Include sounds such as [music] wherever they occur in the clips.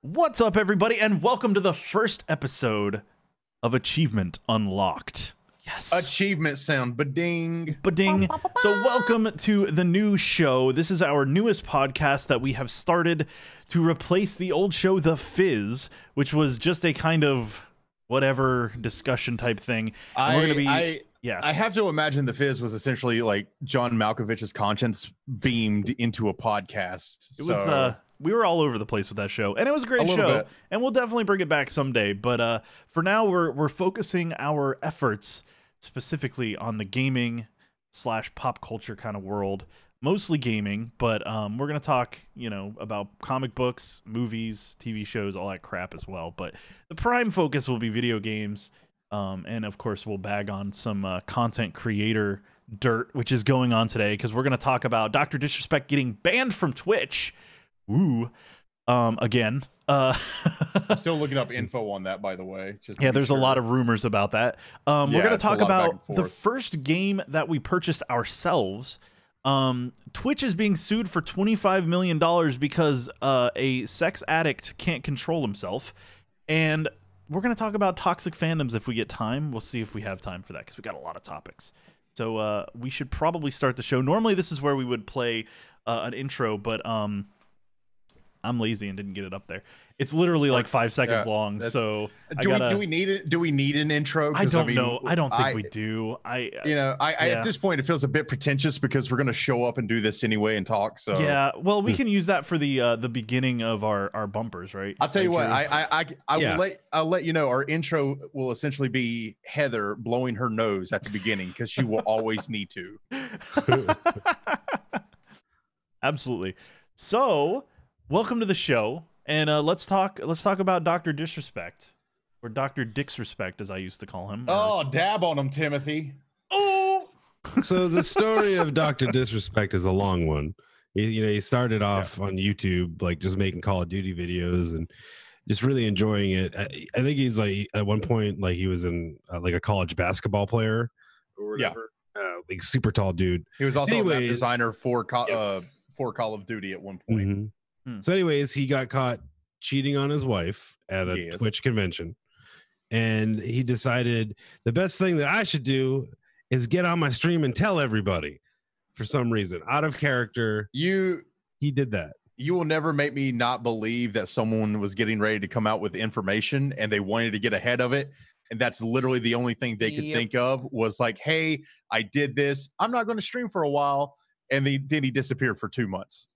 What's up, everybody, and welcome to the first episode of Achievement Unlocked. Yes. Achievement sound, ba-ding. Ba-ding. So, welcome to the new show. This is our newest podcast that we have started to replace the old show, The Fizz, which was just a kind of whatever discussion type thing. And I, we're gonna be I, yeah. I have to imagine the fizz was essentially like John Malkovich's conscience beamed into a podcast. It was uh we were all over the place with that show. And it was a great A show. bit. And we'll definitely bring it back someday. But uh for now we're we're focusing our efforts specifically on the gaming slash pop culture kind of world. Mostly gaming, but um we're gonna talk, you know, about comic books, movies, TV shows, all that crap as well. But the prime focus will be video games. Um, and of course, we'll bag on some uh, content creator dirt, which is going on today because we're going to talk about Dr. Disrespect getting banned from Twitch. Ooh. Um, again. Uh, [laughs] I'm still looking up info on that, by the way. Just yeah, there's a lot of rumors about that. Um, we're going to talk about the first game that we purchased ourselves. Um, Twitch is being sued for $25 million because uh, a sex addict can't control himself. And we're going to talk about toxic fandoms if we get time. We'll see if we have time for that because we got a lot of topics. So uh, we should probably start the show. Normally, this is where we would play uh, an intro, but um, I'm lazy and didn't get it up there. It's literally like five seconds Yeah, long. So I Do, gotta, we, do we need it? Do we need an intro? I don't mean, know. I don't think I- we do. I You know, I, I at this point it feels a bit pretentious because we're going to show up and do this anyway and talk. So yeah. Well, we can use that for the uh, the beginning of our our bumpers, right? I'll tell you Right, what. I I I, I Yeah. will let I'll let you know. Our intro will essentially be Heather blowing her nose at the beginning because she will always need to. [laughs] Absolutely. So, welcome to the show, and uh, let's talk. Let's talk about Doctor Disrespect, or Doctor Disrespect, as I used to call him. or- Oh, dab on him, Timothy. oh, so the story of [laughs] Doctor Disrespect is a long one. He, you know, he started off on YouTube, like just making Call of Duty videos and just really enjoying it. I, I think he's like at one point, like he was in uh, like a college basketball player or Yeah. uh, like super tall dude. He was also a map designer for co- uh, for Call of Duty at one point. Mhm. Hmm. So, anyways, he got caught cheating on his wife at a Yes. Twitch convention, and he decided the best thing that I should do is get on my stream and tell everybody. For some reason, out of character, You he did that. you will never make me not believe that someone was getting ready to come out with information and they wanted to get ahead of it. And that's literally the only thing they could Yep. think of was like, hey, I did this. I'm not going to stream for a while. And they, then he disappeared for two months.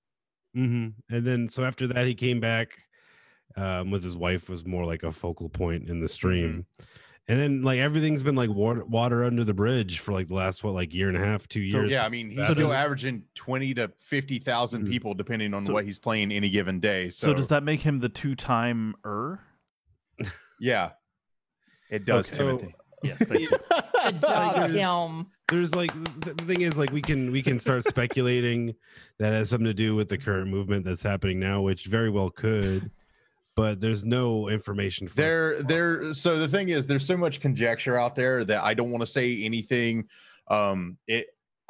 Hmm And then, so after that, he came back um, with his wife, was more like a focal point in the stream. And then, like everything's been like water, water under the bridge for like the last what, like year and a half, two So, years. Yeah, I mean, he's So still does- averaging 20 to 50,000 Mhm. people depending on So- what he's playing any given day. So, so, does that make him the two time er? yeah, it does, Okay. So- Timothy. Yes, thank you. Good job, Tim. There's like the, the thing is like we can we can start speculating that has something to do with the current movement that's happening now which very well could but there's no information for there there so the thing is there's so much conjecture out there that i don't want to say anything um it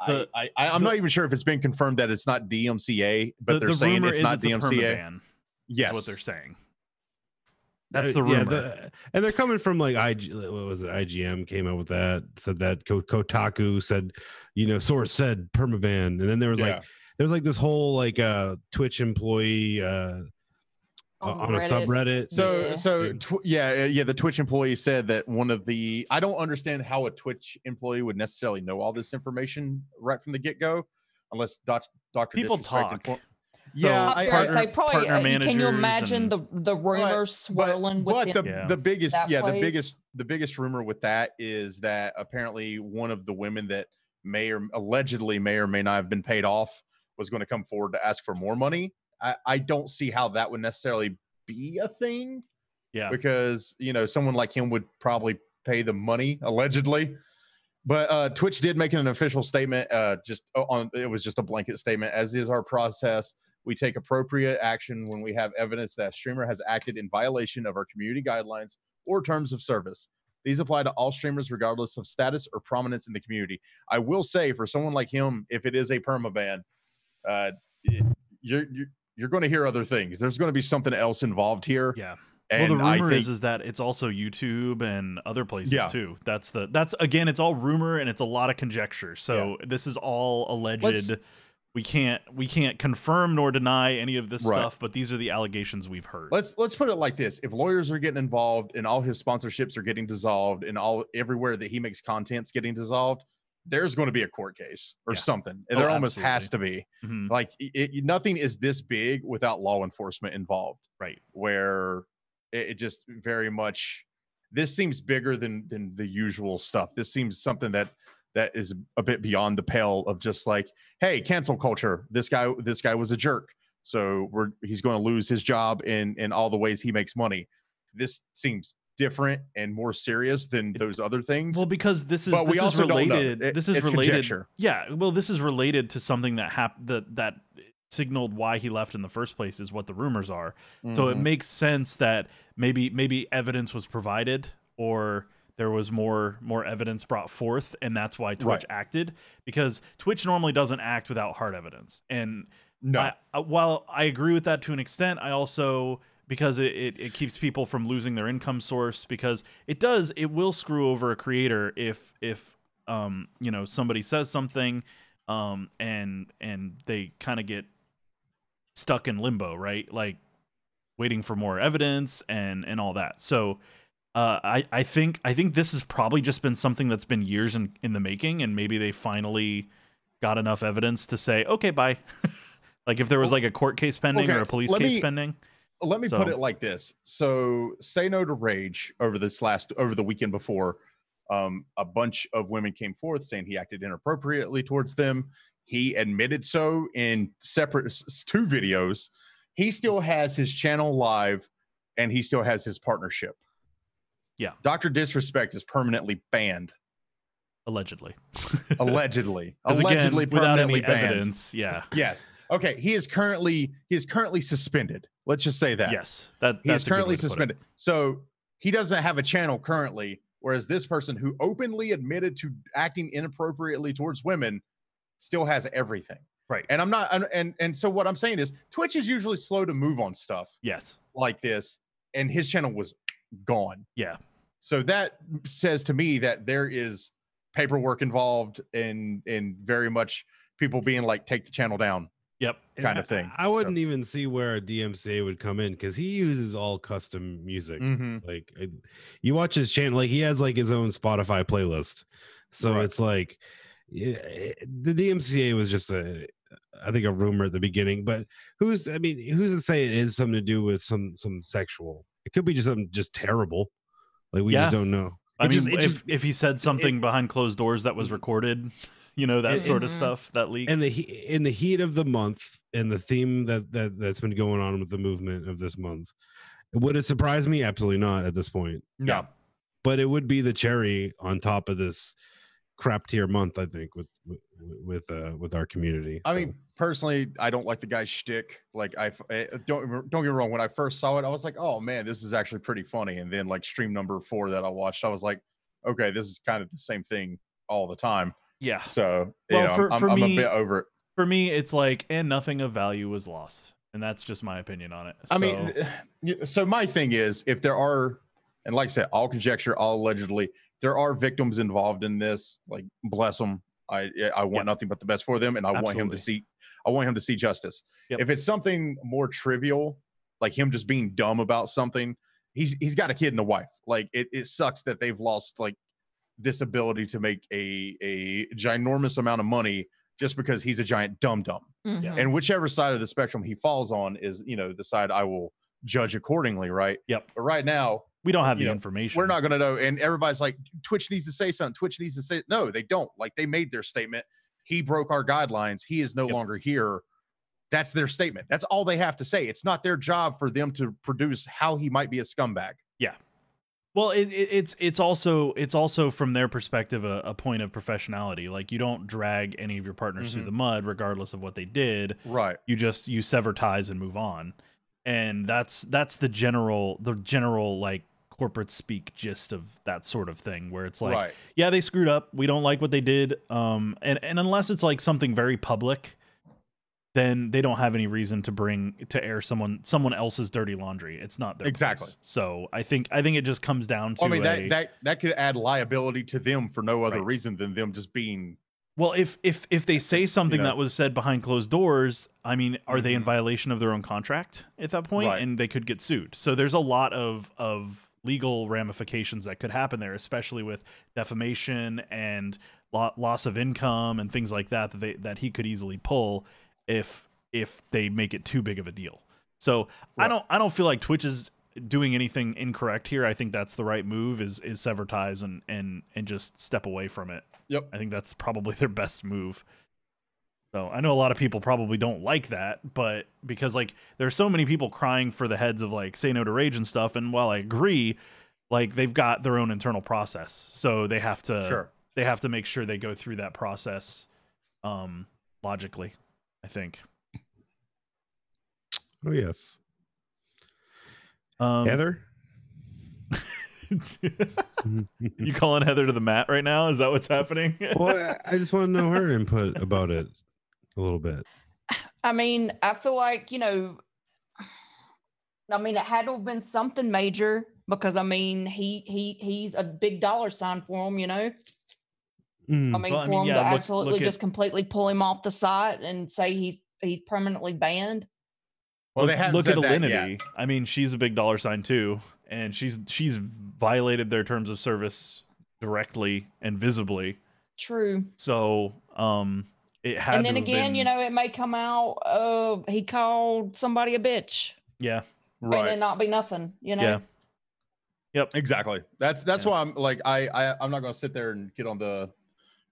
The- I, I, I'm the- not even sure if it's been confirmed that it's not DMCA, but the, they're the saying rumor it's is not it's DMCA. permaban. Yes, Is what they're saying. That's Uh, the rumor. yeah the, and they're coming from like IG what was it IGM came out with that said that Kotaku said you know source said permaban and then there was Yeah. like there was like this whole like uh Twitch employee uh On on a subreddit So Yeah. so tw- yeah uh, yeah the Twitch employee said that one of the I don't understand how a Twitch employee would necessarily know all this information right from the get go, unless doc, Doctor People Disrespect talk. inform- yeah, So I, Yes, I, partner- I probably. partner uh, can you imagine and- the the rumors swirling but within? the Yeah. the biggest that yeah the biggest the biggest rumor with that is that apparently one of the women that may or allegedly may or may not have been paid off was going to come forward to ask for more money i i don't see how that would necessarily be a thing yeah. because you know someone like him would probably pay the money allegedly but uh twitch did make an official statement uh just on it was just a blanket statement as is our process we take appropriate action when we have evidence that a streamer has acted in violation of our community guidelines or terms of service these apply to all streamers regardless of status or prominence in the community i will say for someone like him if it is a permaban uh you're, you're you're going to hear other things. There's going to be something else involved here. Yeah. And well, the rumor think, is is that it's also YouTube and other places Yeah. too. That's the that's again, it's all rumor and it's a lot of conjecture. So this is all alleged. Let's- we can't we can't confirm nor deny any of this Right. stuff, but these are the allegations we've heard. let's let's put it like this: if lawyers are getting involved and all his sponsorships are getting dissolved and all everywhere that he makes content's getting dissolved, there's going to be a court case or Yeah. something. Oh, there almost has to be. Mhm. Like it, it- nothing is this big without law enforcement involved. Right. Where it, it just very much this seems bigger than than the usual stuff. This seems something that that is a bit beyond the pale of just like, hey, cancel culture. This guy, this guy was a jerk. So we're he's going to lose his job in in all the ways he makes money. This seems different and more serious than those other things. Well, because this is But we this is related. It- this is related. conjecture. Yeah, well, this is related to something that happened that that signaled why he left in the first place is what the rumors are. So it Mhm. makes sense that maybe maybe evidence was provided or there was more more evidence brought forth and that's why Twitch Right. acted because Twitch normally doesn't act without hard evidence. And no, I, I, while I agree with that to an extent, I also because it, it, it keeps people from losing their income source because it does it will screw over a creator if if um you know somebody says something um and and they kind of get stuck in limbo right like waiting for more evidence and and all that so uh, I, I think I think this has probably just been something that's been years in, in the making, and maybe they finally got enough evidence to say, okay, bye. [laughs] like if there was like a court case pending or a police case pending. let me put it like this so say no to rage over this last over the weekend before um a bunch of women came forth saying he acted inappropriately towards them he admitted so in separate two videos he still has his channel live and he still has his partnership Yeah. dr disrespect is permanently banned Allegedly. [laughs] Allegedly. [laughs] allegedly again, without any banned evidence, yeah. yes okay he is currently he is currently suspended let's just say that Yes. That he that's is currently way to put it. suspended. So he doesn't have a channel currently, whereas this person who openly admitted to acting inappropriately towards women still has everything. Right. And I'm not and, and so what I'm saying is Twitch is usually slow to move on stuff Yes. like this, and his channel was gone. Yeah. So that says to me that there is paperwork involved and and very much people being like take the channel down. Yep. Kind I- of thing, I so. wouldn't even see where a DMCA would come in because he uses all custom music. Mm-hmm. Like I- you watch his channel, like he has like his own Spotify playlist. So Right. it's like yeah, the DMCA was just a, I think a rumor at the beginning. But who's, I mean, who's to say it is something to do with some some sexual? It could be just something just terrible. Like we Yeah. just don't know. I It mean, just- it if, just- if he said something behind closed doors that was recorded, [laughs] you know, that And- sort of Mhm. stuff that leaked. and the in the heat of the month and the theme that that that's been going on with the movement of this month would it surprise me absolutely not at this point No. Yeah. but it would be the cherry on top of this crap tier month i think with with with, uh, with our community I So, mean, personally, I don't like the guy's shtick. Like, I, eh, don't don't get me wrong. When I first saw it, I was like, "Oh man, this is actually pretty funny." And then, like, stream number four that I watched, I was like, "Okay, this is kind of the same thing all the time." yeah. So, you know, for- I'm, for I'm me- a bit over it. For me, it's like, and nothing of value was lost. And that's just my opinion on it. I So- mean, so my thing is, if there are, and like I said, all conjecture, all allegedly, there are victims involved in this. Like, bless them. I I want Yep. nothing but the best for them, and I want him to see. I want him to see justice. Yep. If it's something more trivial, like him just being dumb about something, he's he's got a kid and a wife. Like, it it sucks that they've lost like this ability to make a a ginormous amount of money just because he's a giant dum dum Mhm. and whichever side of the spectrum he falls on is you know the side i will judge accordingly right Yep. but right now we don't have you the know, information. we're not going to know and everybody's like twitch needs to say something twitch needs to say no they don't like they made their statement he broke our guidelines he is no Yep. longer here that's their statement that's all they have to say it's not their job for them to produce how he might be a scumbag Yeah. Well, it, it, it's it's also it's also from their perspective a, a point of professionality. Like you don't drag any of your partners through Mhm. the mud, regardless of what they did. right You just you sever ties and move on, and that's that's the general the general like corporate speak gist of that sort of thing, where it's like, right yeah, they screwed up. We don't like what they did. Um, and and unless it's like something very public, then they don't have any reason to bring to air someone someone else's dirty laundry. It's not their Exactly. place. So I think I think it just comes down to I mean a- that that that could add liability to them for no other Right. reason than them just being Well, if if if they say something know. that was said behind closed doors, I mean, are they in Mhm. violation of their own contract at that point? Right. And they could get sued. So there's a lot of of legal ramifications that could happen there, especially with defamation and lo- loss of income and things like that that they that he could easily pull if if they make it too big of a deal. So I don't I don't feel like Twitch is doing anything incorrect here. I think that's the right move is is sever ties and and and just step away from it. Yep. I think that's probably their best move. So I know a lot of people probably don't like that, but because like there's so many people crying for the heads of like say no to rage and stuff, and while I agree, like they've got their own internal process, so they have to sure. they have to make sure they go through that process um logically. I think. Oh yes, Um, Heather. [laughs] you calling Heather to the mat right now? Is that what's happening? well, I- I just want to know her [laughs] input about it a little bit. I mean, I feel like, you know, I mean, it had to have been something major because I mean, he he he's a big dollar sign for him, you know. Mm. I mean, Well, I for mean, him yeah, to look- absolutely look at- just completely pull him off the site and say he's he's permanently banned. Well, look, they haven't look said at that. Alinity. I mean, she's a big dollar sign too, and she's she's violated their terms of service directly and visibly. True. So, um, it had. and then have again, you know, it may come out uh he called somebody a bitch. yeah, And Right. then not be nothing, you know. yeah, Yep. Exactly. That's that's Yeah. why I'm like I, I I'm not going to sit there and get on the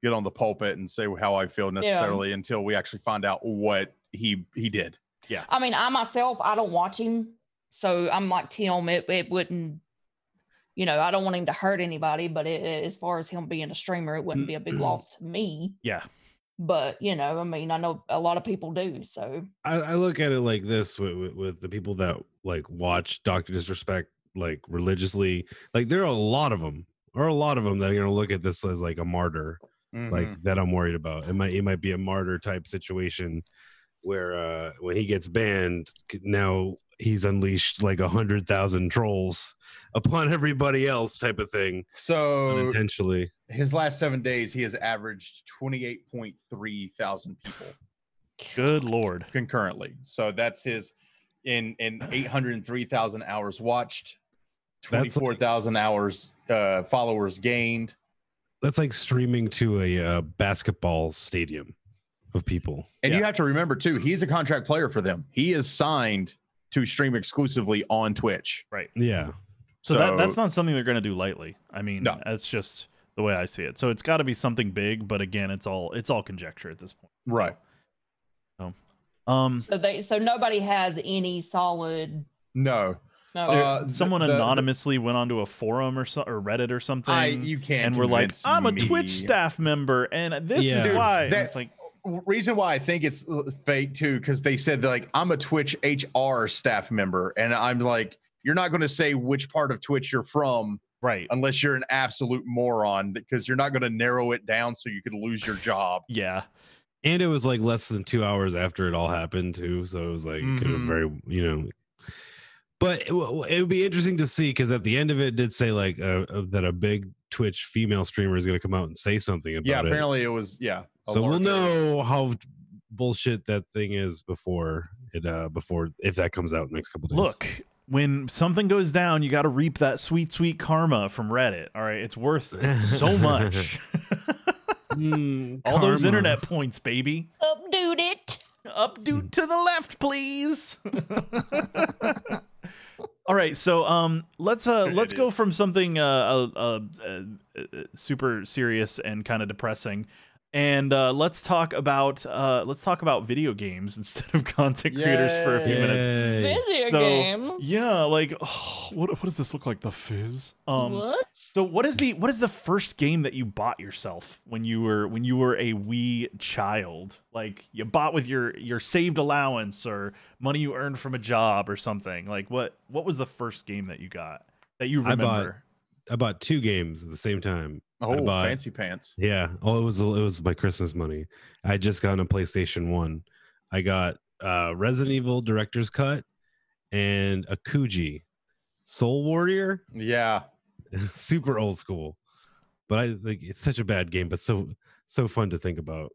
get on the pulpit and say how I feel necessarily until we actually find out what he he did. Yeah. I mean, I myself, I don't watch him, so I'm like Tim. It it wouldn't, you know, I don't want him to hurt anybody, but it, it- as far as him being a streamer, it wouldn't be a big loss to me. yeah. But you know, I mean, I know a lot of people do. So I, I look at it like this with, with, with the people that like watch Doctor Disrespect like religiously. Like there are a lot of them, or a lot of them that are gonna look at this as like a martyr, Mhm. like that I'm worried about. It might it might be a martyr type situation where uh when he gets banned, now he's unleashed like a hundred thousand trolls upon everybody else type of thing so unintentionally. his last seven days, he has averaged 28.3 thousand people Good lord. concurrently. So that's his in in [sighs] 803,000 hours watched, That's like- 24,000 hours uh, followers gained. That's like streaming to a uh, basketball stadium of people. And you have to remember too, he's a contract player for them. He is signed to stream exclusively on Twitch. Right. Yeah. So, that that's not something they're going to do lightly. I mean, No. that's just the way I see it. So it's got to be something big, but again, it's all it's all conjecture at this point. Right. Um, so they so nobody has any solid. No. No, Uh, someone the- the- anonymously went onto a forum or so, or Reddit or something. I you can't and we're like, I'm a me." Twitch staff member, and this Yeah. is Dude, why. And that- it's like, reason why I think it's uh, fake too, because they said like I'm a Twitch HR staff member, and I'm like, you're not going to say which part of Twitch you're from right? unless you're an absolute moron, because you're not going to narrow it down so you could lose your job. Yeah, And it was like less than two hours after it all happened too, so it was like kind of Mhm. very, you know. But it, it would be interesting to see because at the end of it, it did say like uh, uh, that a big Twitch female streamer is going to come out and say something about Yeah, it. Yeah, apparently it was. Yeah, so we'll larger- know how bullshit that thing is before it uh before if that comes out in the next couple days. look, when something goes down, you got to reap that sweet, sweet karma from Reddit. All right, it's worth so [laughs] much. Mm, [laughs] [laughs] All those internet points, baby. updude it. Updo to the left, please. All right, so um, let's uh, let's go from something uh, uh, uh, uh, super serious and kind of depressing, and uh, let's talk about uh, let's talk about video games [laughs] instead of content creators for a few minutes. Yay. Video So games. yeah, like oh, [sighs] what what does this look like? The Fizz. Um, what? so what is the what is the first game that you bought yourself when you were when you were a wee child? Like you bought with your your saved allowance or money you earned from a job or something. Like what what was the first game that you got that you remember? I bought- I bought two games at the same time. Oh, bought- fancy pants. Yeah. Oh, it was it was my Christmas money. I just got a PlayStation One. I got uh Resident Evil Director's Cut and Akuji Soul Warrior. Yeah. [laughs] Super old school. But I like it's such a bad game, but so so fun to think about.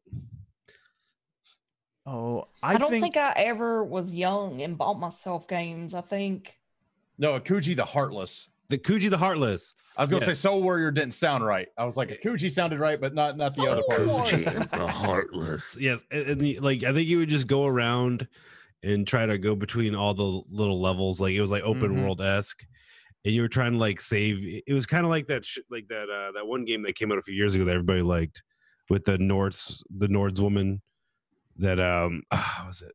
Oh, I, I, don't think, think, I ever was young and bought myself games. I think No, Akuji the Heartless. The Kuji the Heartless. I was gonna Yeah. say Soul Warrior didn't sound right. I was like, Akuji sounded right, but not not the other part. Warrior. the Heartless. Yes, and, and the- like I think you would just go around and try to go between all the little levels. Like it was like open Mhm. world esque, and you were trying to like save. It was kind of like that, sh- like that uh, that one game that came out a few years ago that everybody liked with the Nords, the Nords woman. That um, ah, [sighs] what was it?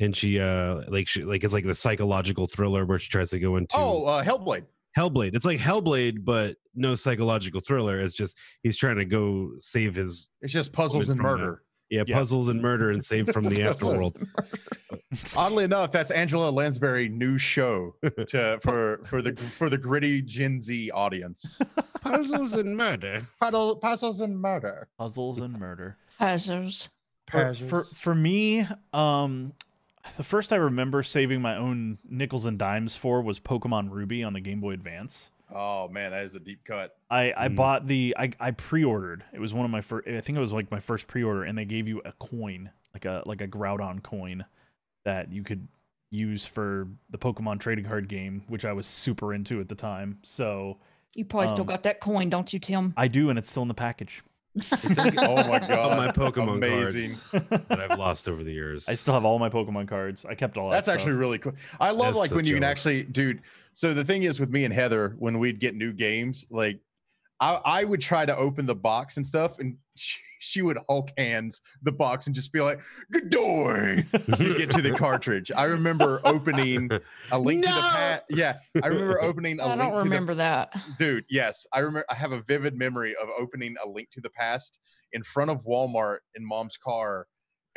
And she uh like she like it's like the psychological thriller where she tries to go into Oh, uh, Hellblade. Hellblade. It's like Hellblade, but no psychological thriller. It's just he's trying to go save his It's just puzzles and From the- murder. yeah, Yeah. puzzles and murder and save from the [laughs] afterworld. Oddly enough, that's Angela Lansbury new show to for for the for the gritty Gen Z audience. puzzles and murder. Puddle, puzzles and murder. puzzles and murder. Puzzles. For, for for me, um, the first I remember saving my own nickels and dimes for was Pokemon Ruby on the Game Boy Advance. oh man, that is a deep cut. I, I Mm. bought the I, I pre-ordered. It was one of my first. I think it was like my first pre-order, and they gave you a coin, like a like a Groudon coin, that you could use for the Pokemon trading card game, which I was super into at the time. So You probably still Um, got that coin, don't you, Tim? I do, and it's still in the package. Oh my [laughs] god, All my Pokemon amazing. cards that I've lost over the years. I still have all my Pokemon cards. I kept all that. That's stuff. actually really cool. I love That's like so when you can actually, dude. So the thing is with me and Heather, when we'd get new games, like I, I would try to open the box and stuff, and [laughs] she, she would Hulk hands the box and just be like, "Good door." to [laughs] get to the cartridge. I remember [laughs] opening a link to the past. Yeah, I remember [laughs] opening a I link I don't to remember that. the dude. Yes, I remember. I have a vivid memory of opening a link to the past in front of Walmart in Mom's car,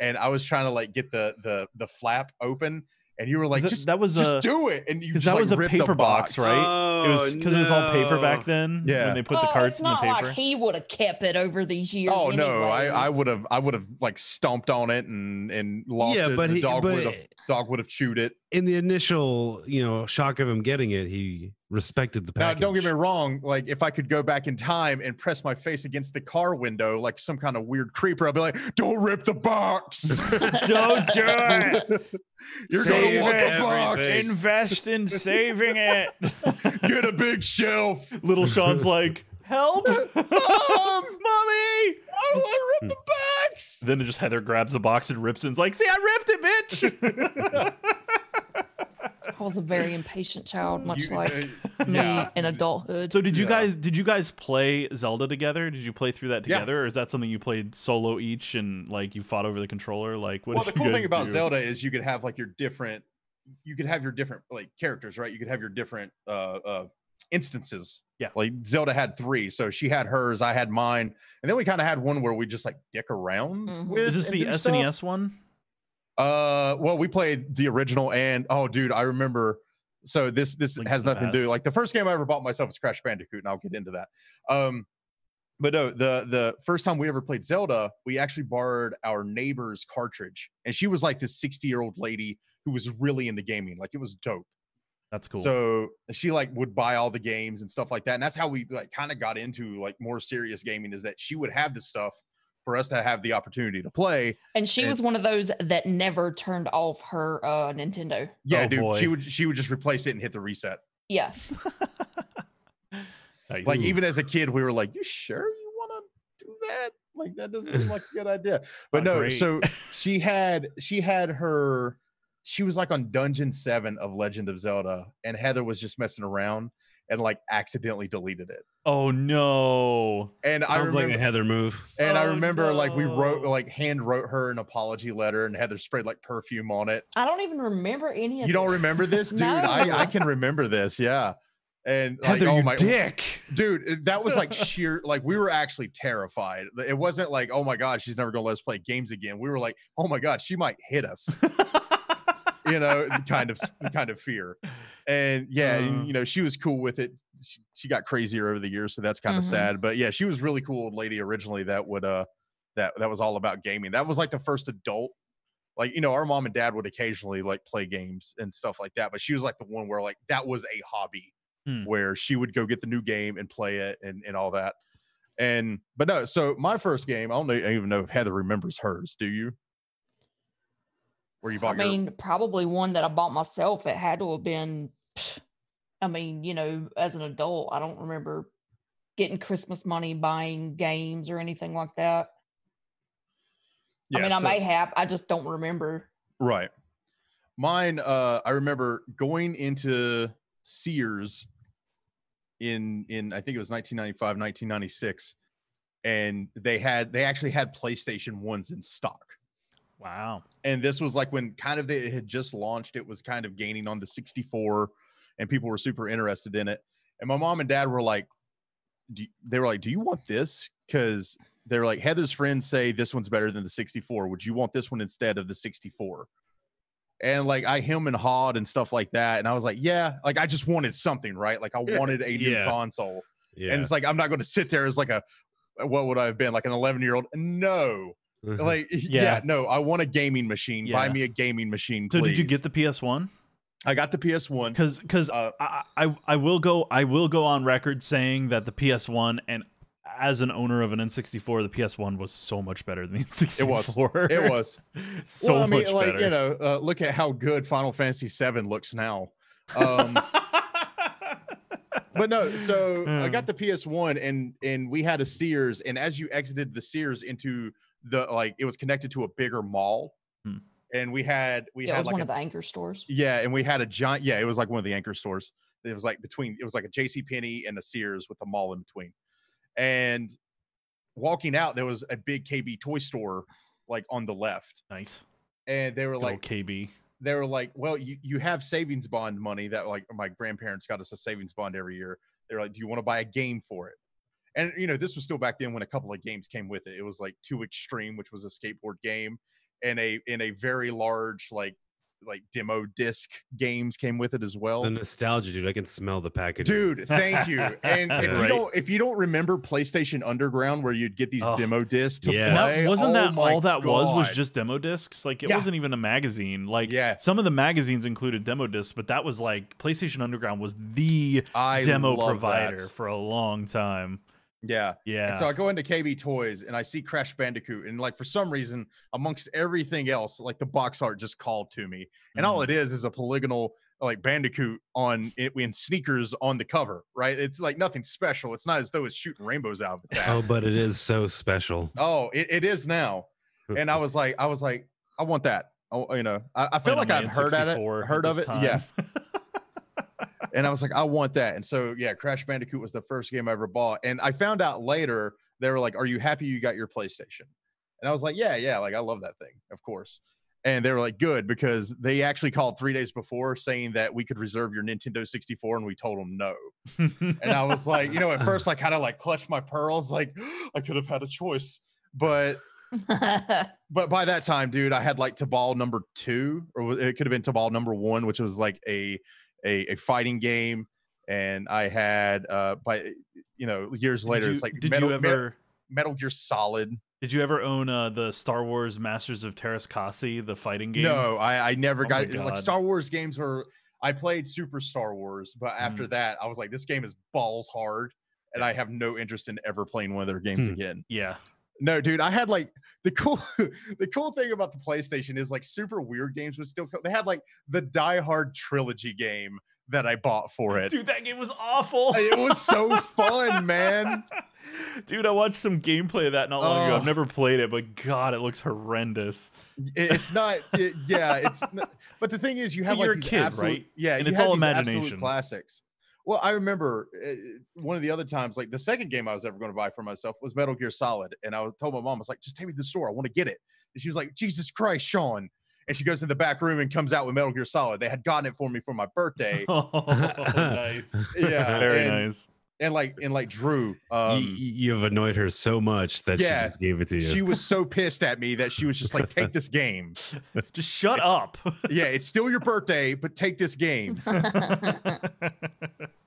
and I was trying to like get the the the flap open, and you were like, that- "Just that was just a- do it," and you just that like, was a ripped the paper box, right? Oh, it was oh, because it was all paper back then. Yeah. when they put the Oh, cards it's in the not paper. like he would have kept it over these years. Oh no, I. I would have I would have like stomped on it and and lost Yeah, it. but the he, dog but would have dog would have chewed it. In the initial, you know, shock of him getting it, he respected the package. Now, don't get me wrong. Like, if I could go back in time and press my face against the car window, like some kind of weird creeper, I'd be like, "Don't rip the box! [laughs] [laughs] Don't do it. You're Save gonna want it. the box. Everything. Invest in saving it. [laughs] Get a big shelf, Little Sean's like, help, Mom! mommy. I don't want to rip the box." Then it just Heather grabs the box and rips it. and's like, see, I ripped it, bitch. I was a very impatient child, much You- like uh, me yeah. in adulthood. so did you Yeah. guys did you guys play Zelda together? Did you play through that Yeah. together, or is that something you played solo each and like you fought over the controller? Like, what well, the you cool thing about do? Zelda is you could have like your different, you could have your different like characters, right? You could have your different uh, uh instances. Yeah. Like Zelda had three, so she had hers, I had mine, and then we kind of had one where we just like dick around. Mhm. With Is this the do stuff. SNES one? Uh, well, we played the original, and oh, dude, I remember. So this this has nothing to do. Like the first game I ever bought myself was Crash Bandicoot, and I'll get into that. Um, but no, the the first time we ever played Zelda, we actually borrowed our neighbor's cartridge, and she was like this sixty year old lady who was really into gaming. Like it was dope. That's cool. So she like would buy all the games and stuff like that, and that's how we like kind of got into like more serious gaming. Is that she would have this stuff for us to have the opportunity to play. and she and- was one of those that never turned off her uh, Nintendo. Yeah, Oh, dude, boy. she would she would just replace it and hit the reset. Yeah. [laughs] nice. Like even as a kid, we were like, "You sure you want to do that? Like that doesn't seem like a good idea." But Not no, great. so [laughs] she had she had her she was like on Dungeon Seven of Legend of Zelda, and Heather was just messing around and like accidentally deleted it. oh no. And I Sounds remember, like a Heather move. and I Oh, remember like we wrote like hand wrote her an apology letter, and Heather sprayed like perfume on it. I don't even remember any of You don't this. remember this, [laughs] dude? No. I I can remember this, yeah. And like, Heather, oh you my dick. dude that was like [laughs] sheer like we were actually terrified it wasn't like oh my god she's never gonna let us play games again we were like oh my god she might hit us [laughs] you know kind of kind of fear and yeah and, Uh. you know she was cool with it she, she got crazier over the years so that's kind of Mhm. sad but yeah she was really cool old lady originally that would uh that that was all about gaming that was like the first adult like you know our mom and dad would occasionally like play games and stuff like that but she was like the one where like that was a hobby Hmm. where she would go get the new game and play it and and all that and but no so my first game i don't know, I don't even know if heather remembers hers do you where you I bought your mean, probably one that I bought myself. It had to have been, I mean, you know, as an adult, I don't remember getting Christmas money buying games or anything like that. Yeah, I mean, I may have, I just don't remember. Right. Mine, uh, I remember going into Sears in in I think it was 1995, 1996, and they had they actually had PlayStation ones in stock. Wow. And this was like when kind of they had just launched. It was kind of gaining on the 64, and people were super interested in it. And my mom and dad were like, they were like, "Do you want this?" Because they were like, Heather's friends say this one's better than the 64. Would you want this one instead of the 64? And like I him and hawed and stuff like that. And I was like, yeah, like I just wanted something, right? Like I [laughs] wanted a new yeah. console. Yeah. And it's like I'm not going to sit there as like a what would I have been like an 11 year old? No, like [laughs] yeah. Yeah. no. I want a gaming machine. Buy me a gaming machine. So did you get the PS1? I got the PS1. Because because Uh, I, I I will go I will go on record saying that the PS1 and as an owner of an N64, the PS1 was so much better than the N64. It was. It was [laughs] so well, I mean, much like better. you know, uh, look at how good Final Fantasy VII looks now. Um, [laughs] but no, so I got the PS1 and and we had a Sears, and as you exited the Sears into the like, it was connected to a bigger mall, Hmm. and we had we Yeah, it had was like one a, of the anchor stores. yeah, and we had a giant yeah, it was like one of the anchor stores. It was like between it was like a J.C. Penney and a Sears with a mall in between, and walking out there was a big KB toy store like on the left, nice. and they were Good like KB. they were like, well, you, you have savings bond money that like my grandparents got us a savings bond every year. They're like, do you want to buy a game for it? And you know, this was still back then when a couple of games came with it. It was like 2Xtreme, which was a skateboard game, and a in a very large like like demo disc games came with it as well. the nostalgia, dude. I can smell the package. Dude, thank you. [laughs] And if you don't if you don't remember PlayStation Underground where you'd get these Oh. demo discs to Yeah. Play, that, wasn't oh that my all that was was just demo discs? Like it Yeah. wasn't even a magazine. Like Yeah. some of the magazines included demo discs, but that was like PlayStation Underground was the I demo provider that. for a long time. Yeah. Yeah. And so I go into KB Toys and I see Crash Bandicoot, and like for some reason, amongst everything else, like the box art just called to me, and all Mhm. it is is a polygonal like Bandicoot on it in sneakers on the cover, right? It's like nothing special. It's not as though it's shooting rainbows out of its Oh, but it is so special. oh, it, it is now. And I was like, I was like, I want that. Oh, you know, I, I feel like I've heard at it, N64 heard of it. Yeah. [laughs] and I was like, I want that. And so, yeah, Crash Bandicoot was the first game I ever bought. And I found out later they were like, "Are you happy you got your PlayStation?" And I was like, "Yeah, yeah, like I love that thing, of course." And they were like, "Good," because they actually called three days before saying that we could reserve your Nintendo 64, and we told them no. And I was like, you know, at first I kind of like clutched my pearls, like [gasps] I could have had a choice, but [laughs] but by that time, dude, I had like Tobal number two, or it could have been Tobal number one, which was like a a, a fighting game. And I had uh by you know years later, you- it's like did Metal, you ever Metal Gear Solid. did you ever own uh, the Star Wars Masters of Teräs Käsi, the fighting game? No, I I never Oh got like Star Wars games were. I played Super Star Wars, but after Mm. that, I was like, this game is balls hard, and I have no interest in ever playing one of their games Hmm. again. Yeah. No, dude, I had like the cool [laughs] the cool thing about the PlayStation is like super weird games would still they had like the Die Hard trilogy game that I bought for it. Dude, that game was awful. It was so [laughs] fun, man. Dude, I watched some gameplay of that not long ago. I've never played it, but God, it looks horrendous. It's not it- yeah, it's n- but the thing is you [laughs] have But like you're a these kid, absolute, right? Yeah, And it's all imagination. classics. Well, I remember uh, one of the other times, like the second game I was ever going to buy for myself was Metal Gear Solid, and I was told my mom, I was like, "Just take me to the store. I want to get it." And she was like, "Jesus Christ, Sean!" And she goes in the back room and comes out with Metal Gear Solid. They had gotten it for me for my birthday. [laughs] oh, nice. [laughs] yeah, Very and, nice. And like and like Drew, you, um, you have annoyed her so much that yeah, she just gave it to you. she was [laughs] so pissed at me that she was just like, "Take this game. [laughs] Just shut It's- up. [laughs] Yeah, it's still your birthday, but take this game." But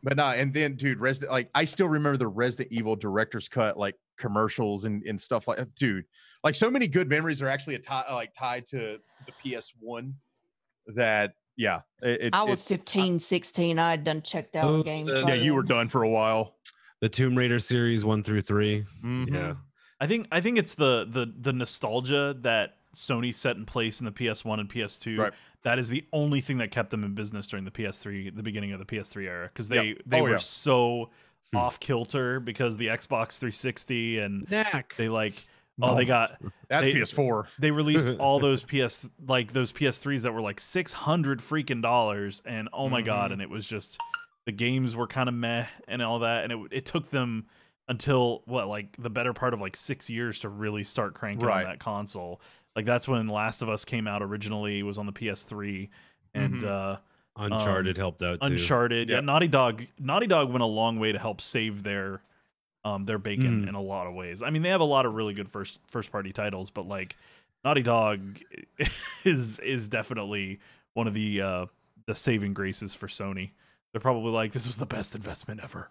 but nah, and then dude, Resident like I still remember the Resident Evil director's cut like commercials and, and stuff like that. Dude, like so many good memories are actually a tie like tied to the PS1 that yeah. It, it- I was it's- 15, 16. I had done checked out Oh, games. the- Yeah, you were done for a while. The Tomb Raider series one through 3 Mhm. Yeah. I think I think it's the the the nostalgia that Sony set in place in the PS1 and PS2. Right. That is the only thing that kept them in business during the PS3, the beginning of the PS3 era, because they Yep. they Oh, were yeah. so Hmm. off kilter because the Xbox 360 and Knack. they like oh they got That's They- PS4. they released [laughs] all those PS like those PS3s that were like 600 freaking dollars and oh my god Mhm. and it was just the games were kind of meh and all that and it it took them until what like the better part of like 6 years to really start cranking Right. on that console. Like that's when Last of Us came out originally was on the PS3 and Mhm. uh Uncharted helped out too. Uncharted. Yeah, Naughty Dog. Naughty Dog went a long way to help save their um their bacon Mm. in a lot of ways. I mean, they have a lot of really good first first party titles, but like Naughty Dog [laughs] is is definitely one of the uh the saving graces for Sony. They're probably like this was the best investment ever.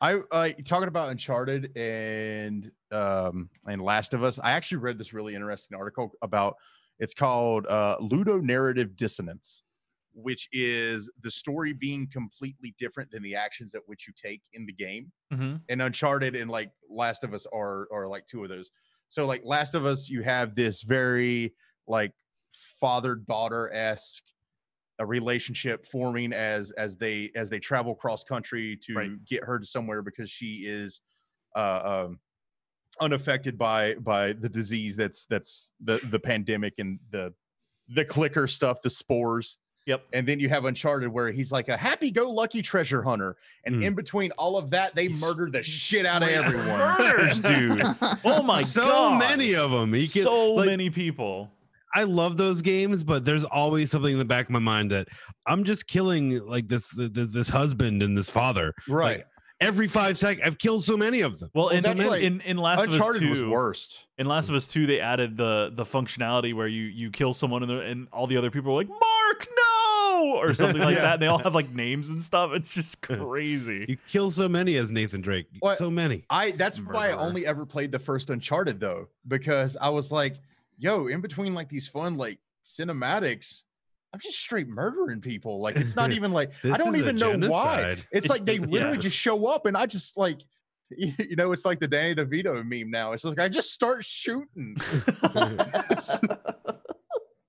I uh, talking about Uncharted and um and Last of Us. I actually read this really interesting article about it's called uh Ludonarrative Dissonance, which is the story being completely different than the actions at which you take in the game. Mm-hmm. And Uncharted and like Last of Us are are like two of those. So like Last of Us, you have this very like father daughter esque a relationship forming as as they as they travel cross country to Right. get her to somewhere because she is uh um unaffected by by the disease that's that's the the pandemic and the the clicker stuff the spores Yep. and then you have uncharted where he's like a happy-go-lucky treasure hunter and Hmm. in between all of that they murder the shit out of everyone Murders, [laughs] dude. Oh my so god. So many of them. You can, so like, many people. I love those games, but there's always something in the back of my mind that I'm just killing like this this, this husband and this father. right Like, every five seconds, I've killed so many of them. Well, in, that's in, like- in, in Last of Us uncharted 2, was worst in Last of Us 2, they added the the functionality where you you kill someone and, the, and all the other people are like, Mark, no, or something like [laughs] Yeah. that. And they all have like names and stuff. It's just [laughs] crazy. You kill so many as Nathan Drake. What? So many. I that's why I only ever played the first Uncharted though, because I was like, yo, in between like these fun like cinematics, I'm just straight murdering people. Like it's not [laughs] even like I don't even know why. It's like they literally Yeah. just show up and I just like you know, it's like the Danny DeVito meme now. It's like I just start shooting.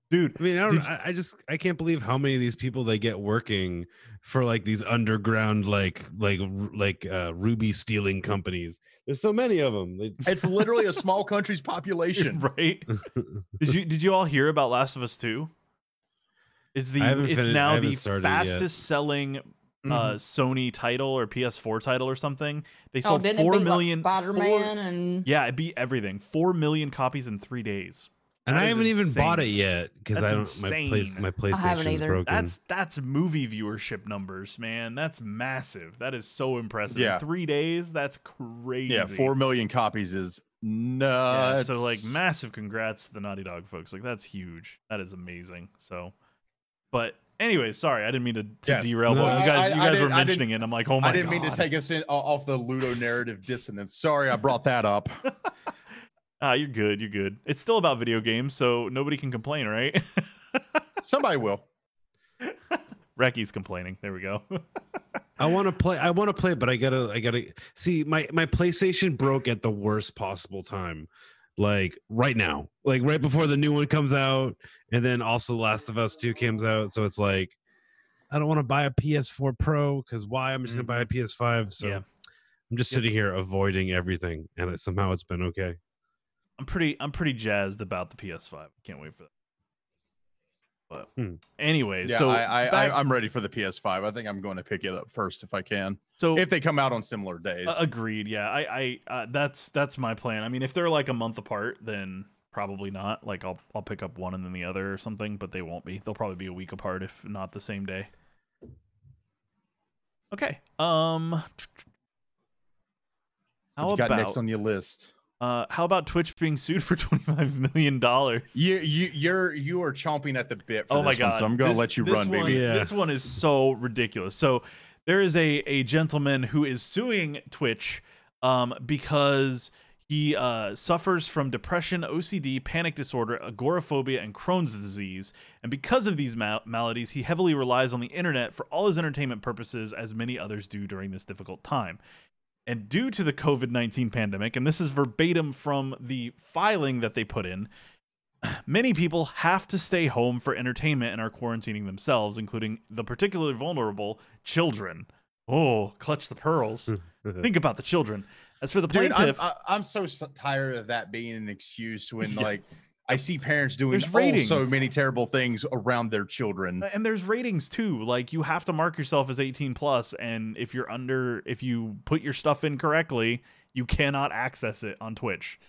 Dude, I mean, I, don't, Did I, I just I can't believe how many of these people they get working for like these underground like like like uh, ruby stealing companies. There's so many of them. They, It's literally a small country's population. [laughs] right? [laughs] Did you did you all hear about Last of Us 2? It's the it's finished- now the started it yet. fastest selling uh Sony title or PS4 title or something. They oh, sold didn't four it be million. like Spider Man and yeah, it beat everything. Four million copies in three days. And That I haven't even bought it yet because I don't That's my place insane. my I haven't PlayStation's broken. That's that's movie viewership numbers, man. That's massive. That is so impressive. Yeah. In three days, that's crazy. Yeah, four million copies is Yeah, nuts. so like massive congrats to the Naughty Dog folks. Like that's huge. That is amazing. So, but anyway, sorry, I didn't mean to, to Yes. derail. No, but you guys, I- you guys were didn't- I didn't- mentioning it. I'm like, oh my god. I didn't mean to take us in, off the Ludonarrative dissonance. Sorry, I brought that up. [laughs] Ah, you're good. You're good. It's still about video games, so nobody can complain, right? [laughs] Somebody will. Recky's complaining. There we go. I want to play. I want to play, but I gotta. I gotta see my my PlayStation broke at the worst possible time, like right now, like right before the new one comes out, and then also Last of Us Two comes out. So it's like, I don't want to buy a PS4 Pro because why? I'm just gonna buy a PS5. So Yeah. I'm just sitting here avoiding everything, and it, somehow it's been okay. I'm pretty I'm pretty jazzed about the PS5. Can't wait for that. But Hmm. anyway, Yeah, so I, I, back- I, I'm ready for the PS5. I think I'm going to pick it up first if I can, so if they come out on similar days. Uh, agreed. Yeah, I, I, uh, that's that's my plan. I mean, if they're like a month apart, then probably not. Like, I'll I'll pick up one and then the other or something, but they won't be. They'll probably be a week apart, if not the same day. Okay. Um. What How you got about next on your list? Uh how about Twitch being sued for [laughs] twenty five million dollars? You you you're you are chomping at the bit. For Oh my this one, god! so I'm going to This- let you run, one, baby. Yeah. This one is so ridiculous. So there is a a gentleman who is suing Twitch um, because he uh, suffers from depression, OCD, panic disorder, agoraphobia, and Crohn's disease. And because of these mal- maladies, he heavily relies on the internet for all his entertainment purposes, as many others do during this difficult time. And due to the COVID 19 pandemic, and this is verbatim from the filing that they put in, [clears throat] many people have to stay home for entertainment and are quarantining themselves, including the particularly vulnerable children. Oh, clutch the pearls. [laughs] Think about the children. As for the Dude, I'm, plaintiff, I- I'm so tired of that being an excuse when [laughs] Yeah. like I see parents doing oh, so many terrible things around their children. and there's ratings too. Like you have to mark yourself as 18 plus, and if you're under, if you put your stuff in correctly, you cannot access it on Twitch.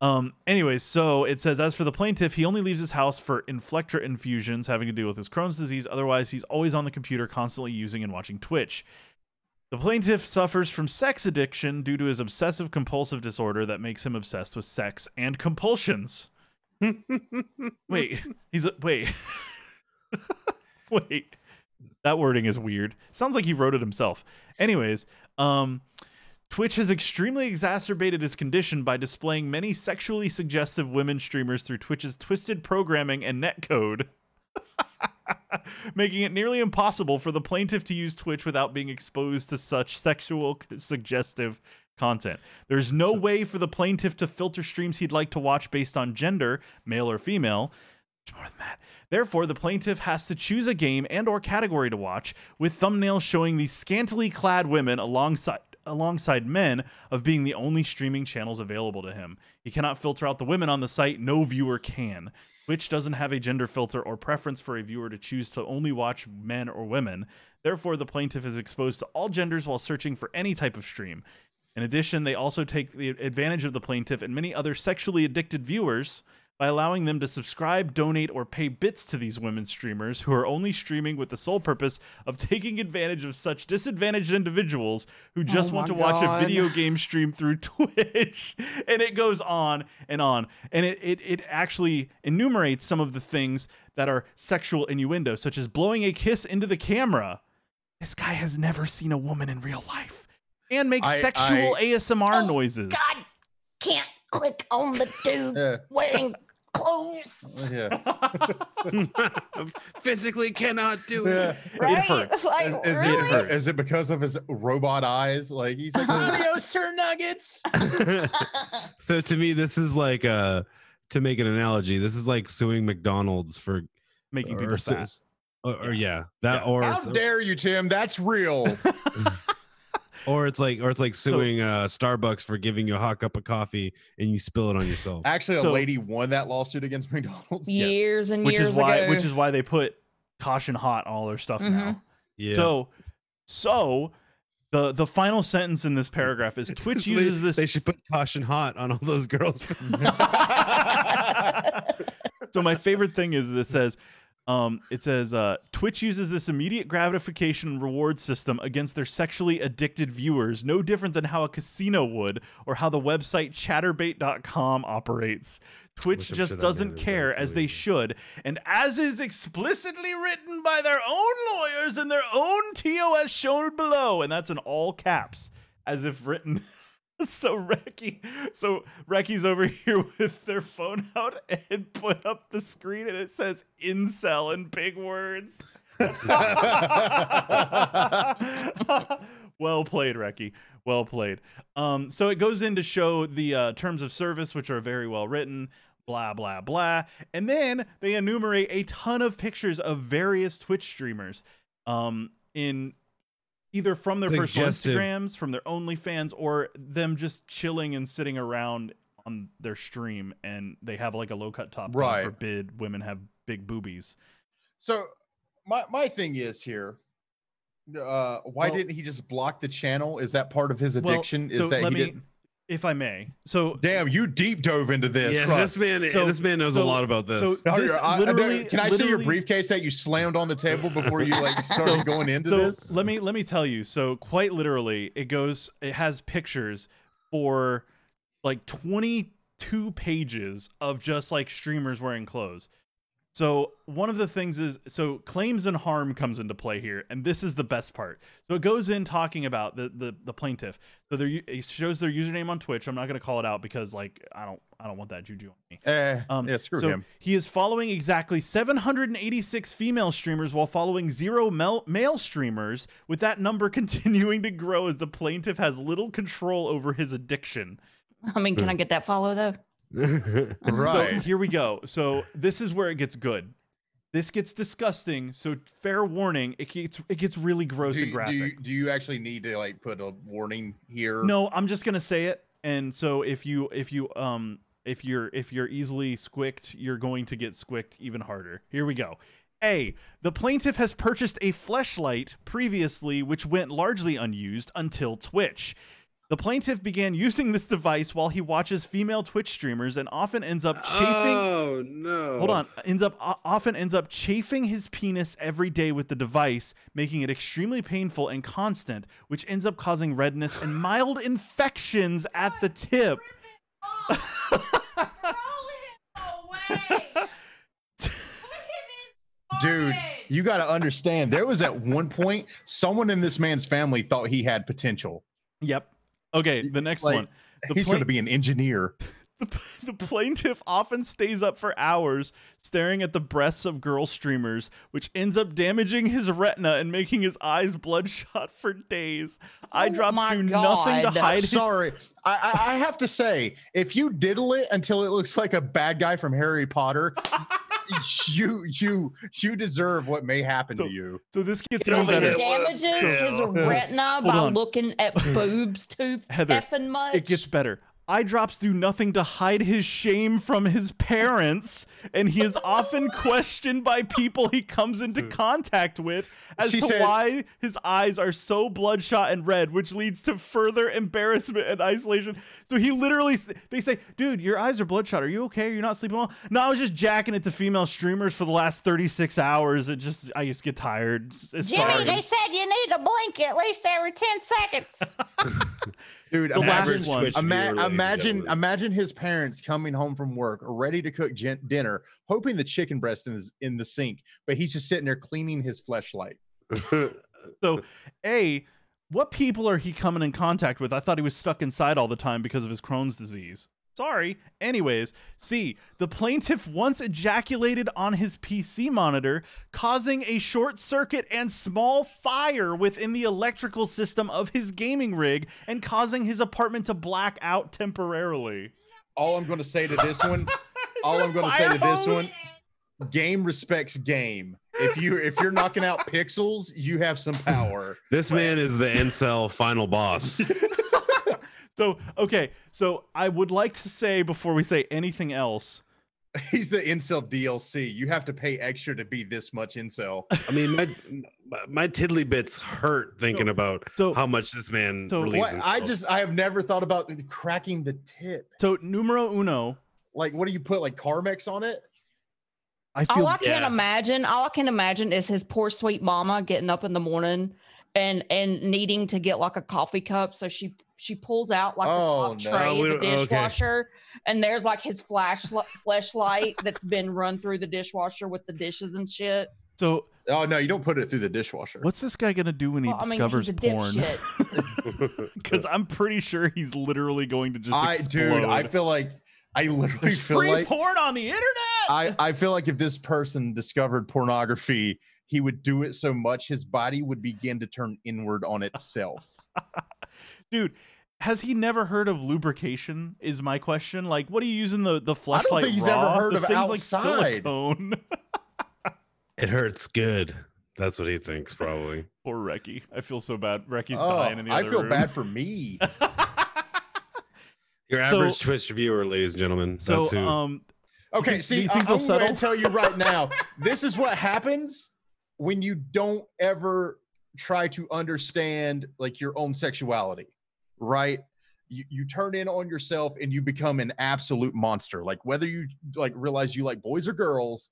Um. Anyways, so it says as for the plaintiff, he only leaves his house for inflectra infusions having to deal with his Crohn's disease. Otherwise, he's always on the computer, constantly using and watching Twitch. The plaintiff suffers from sex addiction due to his obsessive compulsive disorder that makes him obsessed with sex and compulsions. [laughs] Wait, he's a, wait. [laughs] wait. That wording is weird. Sounds like he wrote it himself. Anyways, um Twitch has extremely exacerbated his condition by displaying many sexually suggestive women streamers through Twitch's twisted programming and netcode. [laughs] [laughs] Making it nearly impossible for the plaintiff to use Twitch without being exposed to such sexual [laughs] suggestive content. There's no way for the plaintiff to filter streams he'd like to watch based on gender, male or female. More than that. Therefore, the plaintiff has to choose a game and or category to watch with thumbnails showing these scantily clad women alongside alongside men of being the only streaming channels available to him. He cannot filter out the women on the site, no viewer can. Twitch doesn't have a gender filter or preference for a viewer to choose to only watch men or women. Therefore, the plaintiff is exposed to all genders while searching for any type of stream. In addition, they also take the advantage of the plaintiff and many other sexually addicted viewers by allowing them to subscribe, donate, or pay bits to these women streamers who are only streaming with the sole purpose of taking advantage of such disadvantaged individuals who oh just Oh want to my watch a video game stream through [laughs] Twitch. and it goes on and on. And it, it, it actually enumerates some of the things that are sexual innuendo, such as blowing a kiss into the camera. This guy has never seen a woman in real life. And makes I- sexual I- ASMR Oh, noises. God can't click on the dude Yeah, wearing clothes. yeah. [laughs] [laughs] Physically cannot do it. yeah. Right? hurts. Like, Is, is really? it, is it because of his robot eyes? Like he's like Oreos [laughs] turn nuggets. so to me, this is like uh to make an analogy. This is like suing McDonald's for Making people su- fat. or, or Yeah. yeah, that Yeah. or How dare you, Tim? That's real. Or it's like or it's like suing uh Starbucks for giving you a hot cup of coffee and you spill it on yourself. Actually, a So- lady won that lawsuit against [laughs] McDonald's. Yes. years and which years is why ago. which is why they put caution hot on all their stuff Mhm. now. Yeah. So so the the final sentence in this paragraph is [laughs] Twitch They- uses this They should put caution hot on all those girls. [laughs] so my favorite thing is it says um, it says uh, Twitch uses this immediate gratification reward system against their sexually addicted viewers, no different than how a casino would or how the website chaturbate.com operates. Twitch Which just doesn't care as they should, and as is explicitly written by their own lawyers in their own TOS shown below, and that's in all caps, as if written. [laughs] [laughs] So Reki, so Reki's over [laughs] here with their phone out and put up the screen and it says incel in big words. [laughs] well played, Reki. Well played. Um, so it goes in to show the uh, terms of service, which are very well written. Blah blah blah, and then they enumerate a ton of pictures of various Twitch streamers, um, in either from their personal Instagrams, from their OnlyFans, or them just chilling and sitting around on their stream, and they have like a low cut top. Right. Forbid women have big boobies. So my my thing is here. Uh, why Well- didn't he just block the channel? Is that part of his Well, addiction? so is that let he me, didn't? If I may. So Damn, you deep dove into this. yeah, this man, So- this man knows so- a lot about this. so- this I- I literally- don't- can I see your briefcase that you slammed on the table before you like [laughs] started So- going into so this? let me let me tell you. So quite literally, it goes. It has pictures for like 22 pages of just like streamers wearing clothes. So one of the things is so claims and harm comes into play here, and this is the best part. So it goes in talking about the the, the plaintiff. So there it shows their username on Twitch. I'm not gonna call it out because like I don't I don't want that juju on me. Eh, Um, yeah, screw so him. he is following exactly 786 female streamers while following zero male, male streamers, with that number [laughs] continuing to grow as the plaintiff has little control over his addiction. I mean, can I get that follow though? [laughs] So here we go. So this is where it gets good. This gets disgusting. So fair warning, it gets it gets really gross Do, and you- do graphic. you, do you actually need to like put a warning here? No, I'm just gonna say it. And so if you if you um if you're if you're easily squicked, you're going to get squicked even harder. Here we go. A. The plaintiff has purchased a fleshlight previously, which went largely unused until Twitch. The plaintiff began using this device while he watches female Twitch streamers and often ends up chafing. Oh no! Hold on. Ends up often ends up chafing his penis every day with the device, making it extremely painful and constant, which ends up causing redness and mild [laughs] infections at the tip. Dude, you got to understand. There was at one point someone in this man's family thought he had potential. Yep. Okay, the next Like, one. [laughs] The He's plain- going to be an engineer. [laughs] The, the plaintiff often stays up for hours staring at the breasts of girl streamers, which ends up damaging his retina and making his eyes bloodshot for days. Eye Oh drops my do nothing to hide Sorry, I, I, I have to say, if you diddle it until it looks like a bad guy from Harry Potter, [laughs] you you you deserve what may happen So- to you. So this gets Get even better. here. damages his Yeah. retina by on. looking at [laughs] boobs too Heather, effing much. It gets better. Eye drops do nothing to hide his shame from his parents, and he is often [laughs] questioned by people he comes into hmm. contact with as She to said- why his eyes are so bloodshot and red, which leads to further embarrassment and isolation. So he literally, they say, "Dude, your eyes are bloodshot. Are you okay? You're you not sleeping well?" No, I was just jacking it to female streamers for the last thirty-six hours. It just, I just get tired. S- s- Jimmy, sorry. they said you need to blink at least every 10 seconds. [laughs] Dude, The last imagine, one. Twitch ima- viewer, ladies and imagine, imagine his parents coming home from work, ready to cook gen- dinner, hoping the chicken breast is in the sink, but he's just sitting there cleaning his fleshlight. [laughs] So, A, what people are he coming in contact with? I thought he was stuck inside all the time because of his Crohn's disease. Sorry. Anyways, C, the plaintiff once ejaculated on his PC monitor, causing a short circuit and small fire within the electrical system of his gaming rig and causing his apartment to black out temporarily. All I'm going to say to this one, [laughs] all I'm going to say to this one, game respects game. If you if you're knocking out pixels, you have some power. this man is the incel final boss. [laughs] So, okay, so I would like to say before we say anything else, [laughs] He's the incel DLC. You have to pay extra to be this much incel. [laughs] I mean, my my tiddly bits hurt thinking about so how much this man So- What, I just I have never thought about cracking the tip. so numero uno, Like, what do you put like Carmex on it? I feel all I can yeah. imagine, all I can imagine is his poor sweet mama getting up in the morning and and needing to get like a coffee cup. So she she pulls out like Oh, the no. top tray of the don't- okay. dishwasher, and there's like his flash flashlight that's been run through the dishwasher with the dishes and shit. so Oh no, you don't put it through the dishwasher. What's this guy gonna do when he Well, I mean, discovers porn? Because [laughs] [laughs] I'm pretty sure he's literally going to just I explode. dude, I feel like I literally There's feel free like porn on the internet. I, I feel like if this person discovered pornography, he would do it so much his body would begin to turn inward on itself. [laughs] dude, has he never heard of lubrication? Is my question. Like, what are you using the the I flashlight? don't think he's ever heard The of thing's outside. Like silicone. [laughs] it hurts good. That's what he thinks, probably. [laughs] Poor Reki. I feel so bad. Reki's Oh, dying in the I other feel room. bad for me. [laughs] Your So- average Twitch viewer, ladies and gentlemen. so, that's who. um, Okay, Do see, you I, think I'm they'll going to tell you right now. this is what happens when you don't ever try to understand like your own sexuality, right? You, you turn in on yourself and you become an absolute monster. Like whether you like realize you like boys or girls,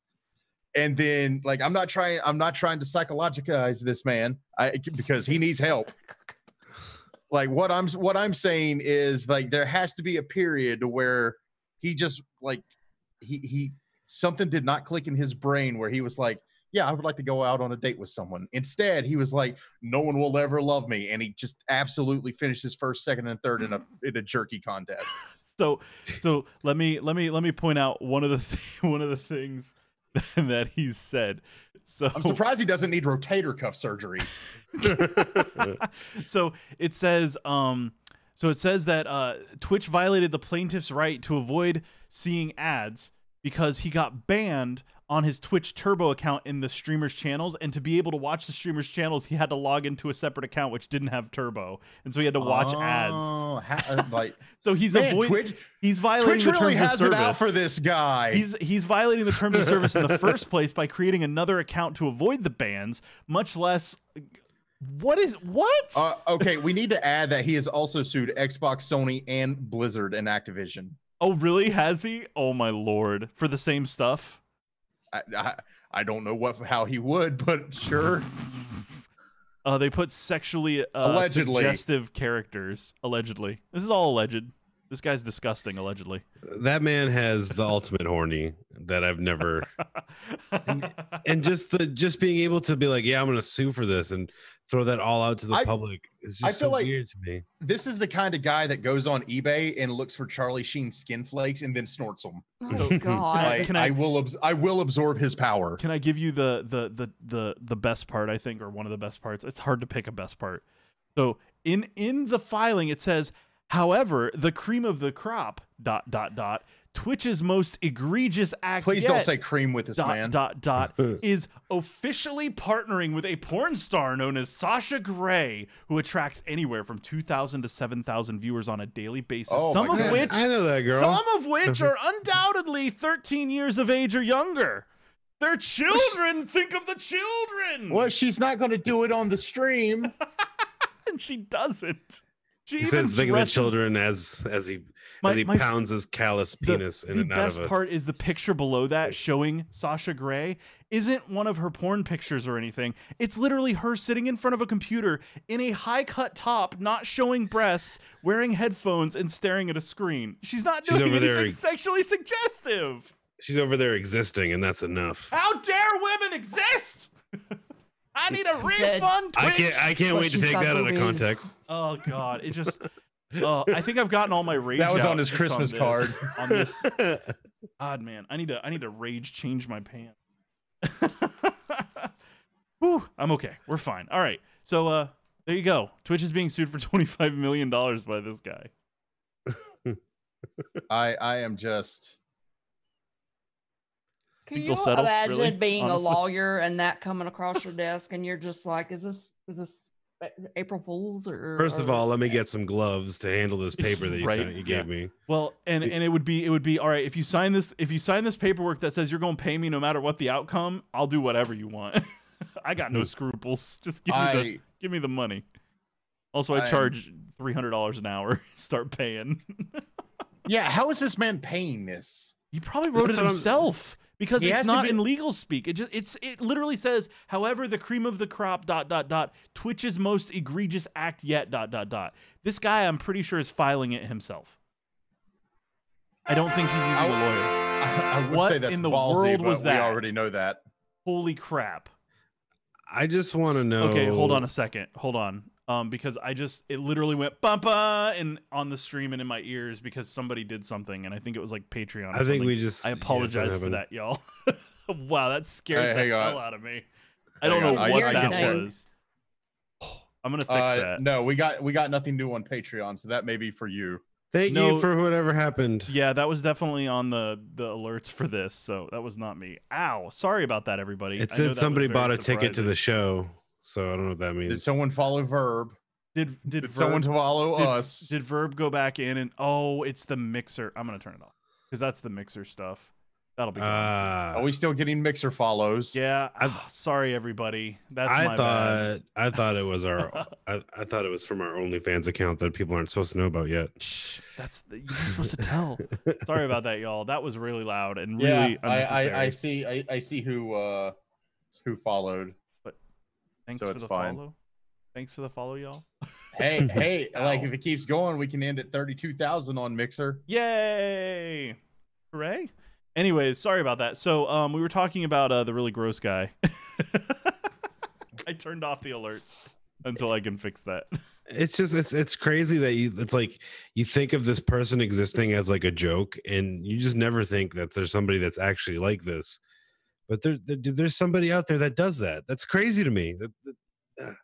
and then like I'm not trying I'm not trying to psychologize this man I, because he needs help. [laughs] Like what I'm what I'm saying is like there has to be a period where he just like he he something did not click in his brain where he was like, "Yeah, I would like to go out on a date with someone." Instead, he was like, "No one will ever love me," and he just absolutely finished his first, second, and third in a in a jerky contest. [laughs] So so let me let me let me point out one of the th- [laughs] one of the things [laughs] that he's said. So I'm surprised he doesn't need rotator cuff surgery. so it says um so it says that uh Twitch violated the plaintiff's right to avoid seeing ads because he got banned on his Twitch Turbo account in the streamer's channels and to be able to watch the streamer's channels he had to log into a separate account which didn't have Turbo and so he had to watch ads. Oh, ha- uh, like [laughs] So he's man, avoiding Twitch, he's violating Twitch the really terms has of it service. out for this guy. He's he's violating the terms of [laughs] service in the first place by creating another account to avoid the bans, much less what is what? Uh, okay, we need to add that he has also sued Xbox, Sony, and Blizzard and Activision. oh really? Has he? Oh my lord. For the same stuff? I, I, I don't know what how he would, but sure. Uh, they put sexually uh, Allegedly. suggestive characters. Allegedly. This is all alleged. This guy's disgusting, allegedly. that man has the ultimate horny that I've never and just the just being able to be like, yeah, I'm gonna sue for this and throw that all out to the I- public is I just feel so like- weird to me. This is the kind of guy that goes on eBay and looks for Charlie Sheen skin flakes and then snorts them. Oh God. [laughs] Like, can I, I- will abs- I will absorb his power. Can I give you the the the the the best part? I think, or one of the best parts. It's hard to pick a best part. So in in the filing, it says, however, the cream of the crop dot dot dot Twitch's most egregious act. Please yet, don't say cream with this dot man. dot dot [laughs] is officially partnering with a porn star known as Sasha Grey, who attracts anywhere from two thousand to seven thousand viewers on a daily basis. Oh some my of God. which I know that girl. some of which are [laughs] undoubtedly 13 years of age or younger. Their children think of the children. Well, she's not going to do it on the stream. [laughs] And she doesn't. She says think of the children as as he My- as he my- pounds his callous The, penis in the and out best of a part is the picture below that showing Sasha Grey isn't one of her porn pictures or anything. It's literally her sitting in front of a computer in a high cut top, not showing breasts, wearing headphones, and staring at a screen. She's not She's doing over anything there- sexually suggestive. she's over there existing and that's enough. How dare women exist? [laughs] I need a Said- refund. I can't I can't But wait to take got that out of context. Oh God, it just. Uh, [laughs] I think I've gotten all my rage. That was out on his just Christmas this- card. On this, [laughs] God, man, I need to. I need to rage change my pants. [laughs] Whew, I'm okay. We're fine. All right. So, uh, there you go. Twitch is being sued for 25 million dollars by this guy. I I am just Can you settle, imagine really? being Honestly. a lawyer and that coming across your [laughs] desk and you're just like, is this is this April Fools or First of or- all, let me get some gloves to handle this paper that you Right, sent you yeah. gave me. Well, and and it would be it would be all right if you sign this if you sign this paperwork that says you're going to pay me no matter what the outcome. I'll do whatever you want. [laughs] I got no hmm. scruples. [laughs] Just give me the give me the money. Also, I, I charge three hundred dollars an hour. Start paying. yeah. How is this man paying this? he probably wrote That's it what I'm- himself because He it's not be- in legal speak. It just it's it literally says, however, the cream of the crop dot dot dot Twitch's most egregious act yet dot dot dot. This guy, I'm pretty sure, is filing it himself. I don't think he's using a I- lawyer. I, I would What say that's in the ballsy, world was that? We already know that. Holy crap. I just want to know. Okay, hold on a second. Hold on. Um, because I just it literally went bumpa and on the stream and in my ears because somebody did something and I think it was like Patreon. Or I think something. we just I apologize something for that, y'all. [laughs] wow, that scared Hey, the hang on. hell out of me. I don't Hang know on, what I that get you. was. [sighs] I'm gonna fix Uh, that. no, we got we got nothing new on Patreon, so that may be for you. Thank No- you for whatever happened. Yeah, that was definitely on the the alerts for this, so that was not me. Ow, sorry about that, everybody. It I know that said somebody bought a ticket to the show, so I don't know what that means. Did someone follow Verb? Did did, Did someone Verb- follow did, us? Did Verb go back in and oh, it's the mixer. I'm gonna turn it off because that's the mixer stuff. That'll be gone Ah, Are we still getting mixer follows? Yeah, I- ah, sorry everybody. That's I my thought bad. I thought it was our [laughs] I, I thought it was from our OnlyFans account that people aren't supposed to know about yet. Shh, that's the, you're supposed to tell. Sorry about that, y'all. That was really loud and Yeah, really I, unnecessary. I, I see. I, I see who uh who followed. Thanks so for it's the fine. follow. Thanks for the follow, y'all. Hey, [laughs] hey, like if it keeps going, we can end at thirty-two thousand on Mixer. Yay! Hooray! Anyways, sorry about that. So, um, we were talking about uh, the really gross guy. [laughs] I turned off the alerts until I can fix that. it's just it's it's crazy that you it's like you think of this person existing as like a joke and you just never think that there's somebody that's actually like this but there, there there's somebody out there that does that that's crazy to me that, that-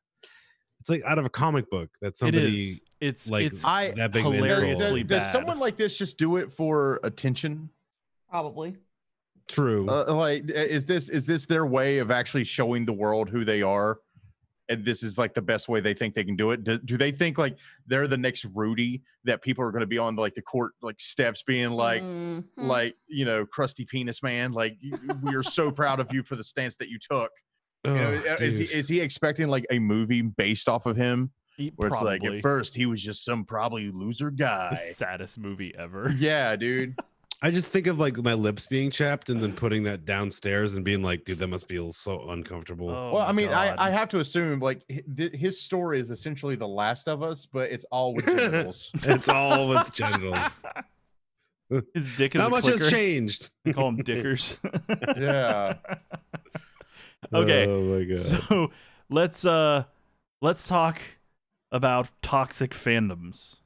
it's like out of a comic book that somebody is. It's like it's I that big hilarious. does, does someone like this just do it for attention? Probably. true Uh, like, is this is this their way of actually showing the world who they are? And this is like the best way they think they can do it. Do, do they think like they're the next Rudy that people are going to be on like the court like steps being like Mhm. like you know crusty penis man like we are so proud of you for the stance that you took. You know, Oh, is he is he expecting like a movie based off of him He- where it's like at first he was just some probably loser guy. the saddest movie ever. Yeah, dude. I just think of like my lips being chapped and then putting that downstairs and being like dude that must feel so uncomfortable Oh well, I mean, I, God. I have to assume like th- his story is essentially The Last of Us, but it's all with genitals. [laughs] [laughs] it's all with genitals [laughs] His dick is not much clicker. has changed We call him dickers. Yeah. Okay, oh my god so let's uh let's talk about toxic fandoms.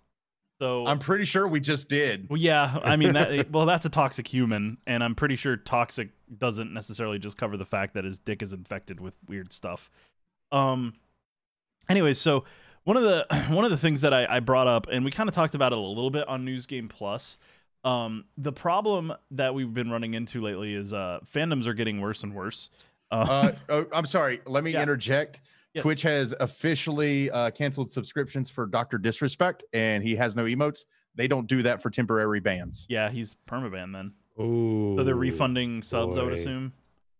So I'm pretty sure we just did. well, yeah, I mean that. [laughs] Well, that's a toxic human, and I'm pretty sure toxic doesn't necessarily just cover the fact that his dick is infected with weird stuff. Um. Anyways, so one of the [clears throat] one of the things that I, I brought up, and we kind of talked about it a little bit on News Game Plus. Um, the problem that we've been running into lately is uh, fandoms are getting worse and worse. Uh, [laughs] oh, I'm sorry. Let me Yeah. interject. Yes. Twitch has officially uh, canceled subscriptions for Doctor Disrespect, and he has no emotes. They don't do that for temporary bans. Yeah, he's permaban then. oh So they're refunding subs, I would assume.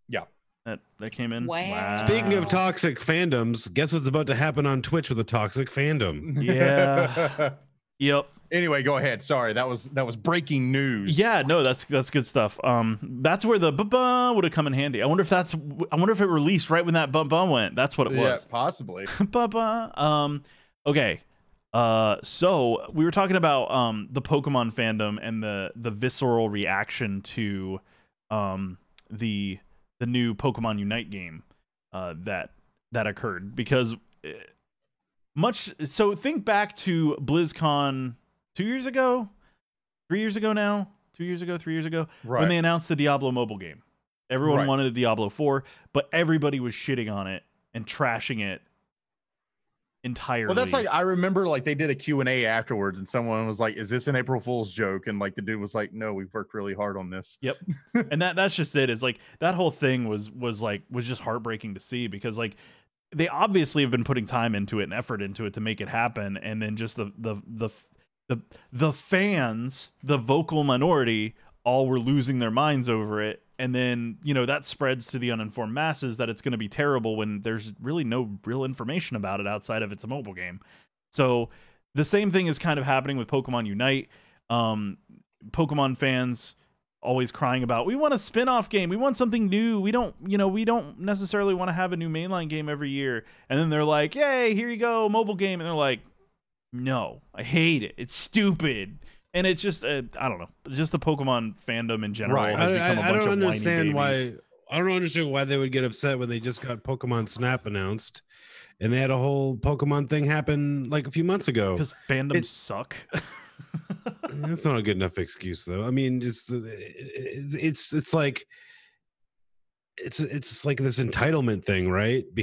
Yeah. That that came in. Wow. Speaking of toxic fandoms, guess what's about to happen on Twitch with a toxic fandom? Yeah. [laughs] Yep. Anyway, go ahead. Sorry, that was that was breaking news. Yeah, no, that's that's good stuff. Um, that's where the ba would have come in handy. I wonder if that's. I wonder if it released right when that ba went. That's what it was. Yeah, possibly. [laughs] ba Um, okay. Uh, so we were talking about um the Pokemon fandom and the the visceral reaction to um the the new Pokemon Unite game uh that that occurred because eh, much so think back to BlizzCon 2 years ago 3 years ago now 2 years ago 3 years ago Right. when they announced the Diablo mobile game. Everyone Right. wanted a Diablo 4, but everybody was shitting on it and trashing it entirely. Well, that's like I remember like they did a Q&A afterwards and someone was like, "Is this an April Fool's joke?" and like the dude was like, "No, we've worked really hard on this." Yep. [laughs] and that that's just it. Is like that whole thing was was like was just heartbreaking to see because like they obviously have been putting time into it and effort into it to make it happen, and then just the the the the the fans, the vocal minority, all were losing their minds over it. And then, you know, that spreads to the uninformed masses that it's going to be terrible when there's really no real information about it outside of it's a mobile game. So the same thing is kind of happening with Pokemon Unite. Um, Pokemon fans always crying about we want a spin-off game we want something new we don't you know we don't necessarily want to have a new mainline game every year and then they're like yay here you go mobile game and they're like no i hate it it's stupid and it's just uh, i don't know just the pokemon fandom in general Right. has I, become a I- I bunch don't of whiny understand why. I don't understand why they would get upset when they just got Pokemon Snap announced, and they had a whole Pokemon thing happen like a few months ago. because fandoms It's- suck [laughs] That's not a good enough excuse, though. I mean, just uh, it's it's, it's like it's it's like this entitlement thing, right? Mm-hmm.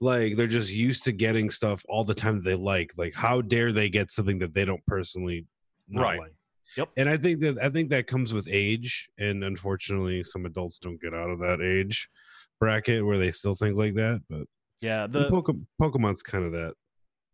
Like they're just used to getting stuff all the time that they like. Like, how dare they get something that they don't personally Right. like? Yep. And I think that I think that comes with age, and unfortunately, some adults don't get out of that age bracket where they still think like that. But yeah the, Pokemon's kind of that.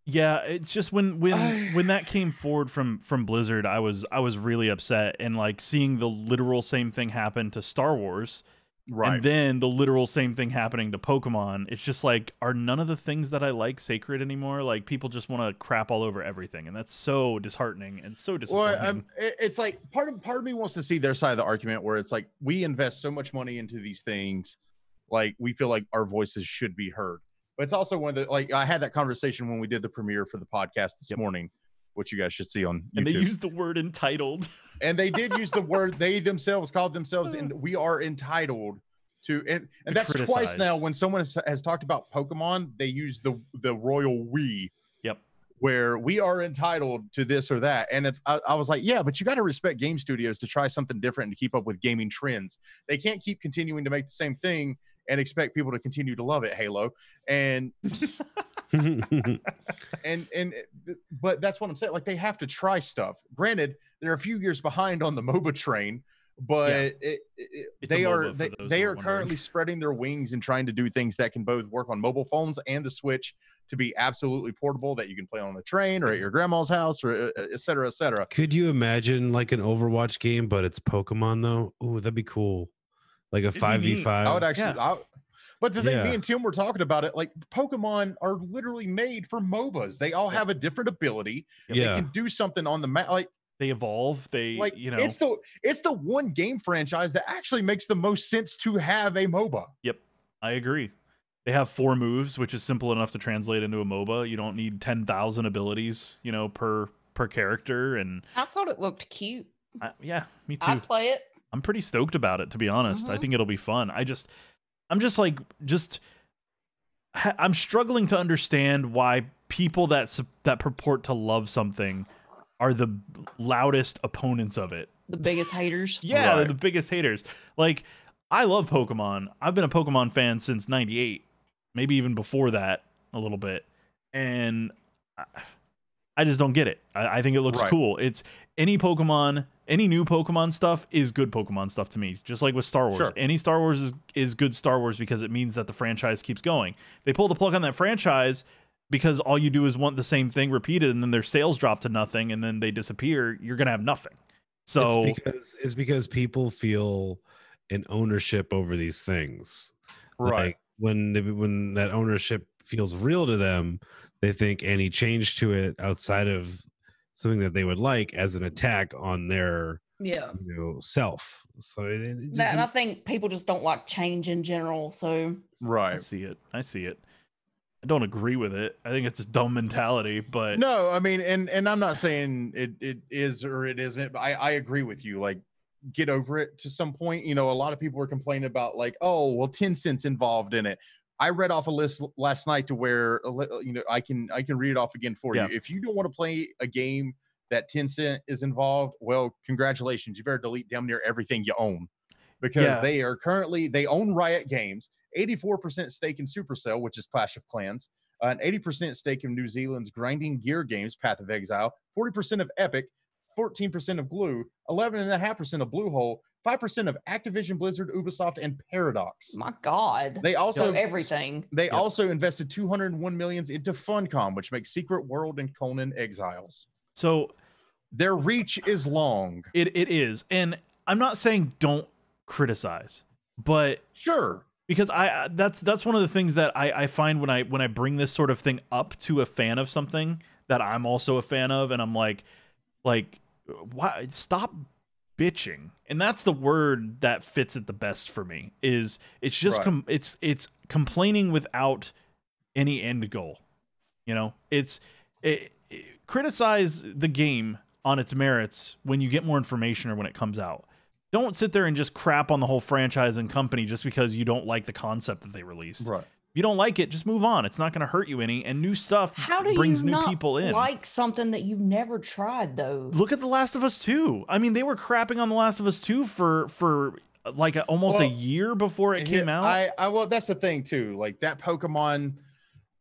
Yeah, it's just when when I- [sighs] when that came forward from from Blizzard, I was I was really upset and like seeing the literal same thing happen to Star Wars Right. and then the literal same thing happening to Pokemon. It's just like are none of the things that I like sacred anymore? Like people just want to crap all over everything and that's so disheartening and so disappointing. Well, um, it- it's like part of part of me wants to see their side of the argument where it's like we invest so much money into these things, like we feel like our voices should be heard. But it's also one of the like I had that conversation when we did the premiere for the podcast this Yep. morning, which you guys should see on YouTube. and they used the word entitled. [laughs] and they did use the word [laughs] they themselves called themselves and hmm. we are entitled to and, To and that's twice now when someone has, has talked about pokemon they use the the royal we. Yep. where we are entitled to this or that. And it's i, I was like yeah but you got to respect game studios to try something different and to keep up with gaming trends. They can't keep continuing to make the same thing and expect people to continue to love it halo. And [laughs] [laughs] and and uh, but that's what I'm saying. Like they have to try stuff. Granted, they're a few years behind on the MOBA train, but Yeah. it, it, they are they, they are are wondering. currently spreading their wings and trying to do things that can both work on mobile phones and the Switch to be absolutely portable that you can play on the train or at your grandma's house or uh, et cetera, et cetera. Could you imagine like an Overwatch game, but it's Pokemon though? Ooh, that'd be cool. Like a five v five. I would actually. I, but the thing, Yeah. me and Tim were talking about it. Like Pokemon are literally made for MOBAs. They all have a different ability. Yeah. They can do something on the map. Like They evolve. They, like you know, it's the it's the one game franchise that actually makes the most sense to have a MOBA. Yep. I agree. They have four moves, which is simple enough to translate into a MOBA. You don't need ten thousand abilities, you know, per per character. And I thought it looked cute. I, yeah, me too. I'd play it. I'm pretty stoked about it, to be honest. I Mhm. think it'll be fun. I just, I'm just like, just, I'm struggling to understand why people that that purport to love something are the loudest opponents of it. The biggest haters. [laughs] Yeah, Right. the biggest haters. Like, I love Pokemon. I've been a Pokemon fan since '98, maybe even before that a little bit, and I, I just don't get it. I, I think it looks Right. cool. It's any Pokemon, any new Pokemon stuff is good Pokemon stuff to me. Just like with Star Wars, Sure. any Star Wars is is good Star Wars because it means that the franchise keeps going. They pull the plug on that franchise because all you do is want the same thing repeated, and then their sales drop to nothing, and then they disappear. You're gonna have nothing. So it's because it's because people feel an ownership over these things. Like when they, when that ownership feels real to them, they think any change to it outside of something that they would like as an attack on their Yeah. you know self. So it, it- That, and I think people just don't like change in general. So right I see it. I see it. I don't agree with it. I think it's a dumb mentality, but No, I mean, and and I'm not saying it it is or it isn't, but I I agree with you. Like, get over it to some point. You know, a lot of people were complaining about like, oh, well, Tencent's involved in it. I read off a list last night to where you know I can I can read it off again for Yeah. you. If you don't want to play a game that Tencent is involved, well, congratulations. You better delete damn near everything you own because Yeah. they are currently they own Riot Games, 84% stake in Supercell, which is Clash of Clans, uh, an 80% stake in New Zealand's Grinding Gear Games, Path of Exile, 40% of Epic, 14% of Glu, 11.5% of Bluehole, 5% of Activision Blizzard, Ubisoft, and Paradox. my God. They so also everything. they Yep. also invested 201 millions into Funcom, which makes Secret World and Conan Exiles. so Their reach is long. it, it is. And I'm not saying don't criticize, but Sure. because I I- that's that's one of the things that I, I find when I when I bring this sort of thing up to a fan of something that I'm also a fan of, and I'm like, like, why stop bitching? And that's the word that fits it the best for me. Is it's just Right. com- it's it's complaining without any end goal. You know, it's it, it- criticize the game on its merits when you get more information or when it comes out. Don't sit there and just crap on the whole franchise and company just because you don't like the concept that they released. Right. If you don't like it, just move on. It's not going to hurt you any, and new stuff How do brings you new not people in. like something that you've never tried though? Look at The Last of Us 2. I mean, they were crapping on The Last of Us 2 for for uh, like a, almost a year before it came out. I, I well, that's the thing too. Like that Pokemon,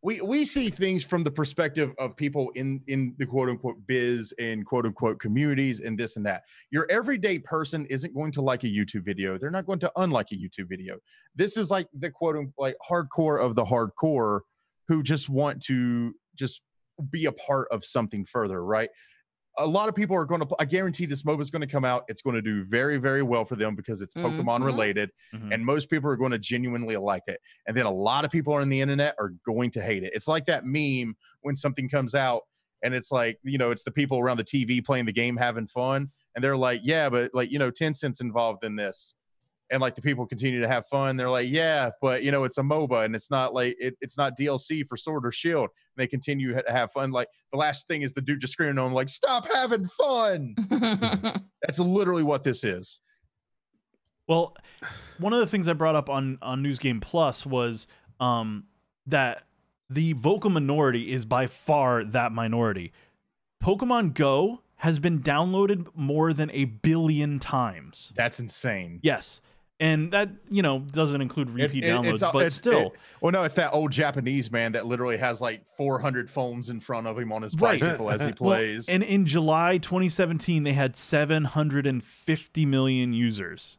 we we see things from the perspective of people in in the quote unquote biz and quote unquote communities and this and that. Your everyday person isn't going to like a YouTube video. They're not going to unlike a YouTube video. This is like the quote unquote like hardcore of the hardcore who just want to just be a part of something further, right? A lot of people are going to. I guarantee this MOBA is going to come out. It's going to do very, very well for them because it's Pokemon Mhm. related Mhm. and most people are going to genuinely like it and then a lot of people on the internet are going to hate it it's like that meme when something comes out and it's like you know it's the people around the tv playing the game having fun and they're like yeah but like you know Tencent's involved in this and like the people continue to have fun. They're like, yeah, but you know, it's a MOBA and it's not like it, it's not DLC for Sword or Shield. And they continue to have fun. Like the last thing is the dude just screaming on him, like, stop having fun. [laughs] That's literally what this is. Well, one of the things I brought up on on News Game Plus was um, that the vocal minority is by far that minority. Pokemon Go has been downloaded more than a billion times. That's insane. Yes. And that, you know, doesn't include repeat it- downloads, it's but it's- still. it- well, no, it's that old Japanese man that literally has like 400 phones in front of him on his Right. bicycle as he [laughs] Well, plays. and in July 2017, they had 750 million users.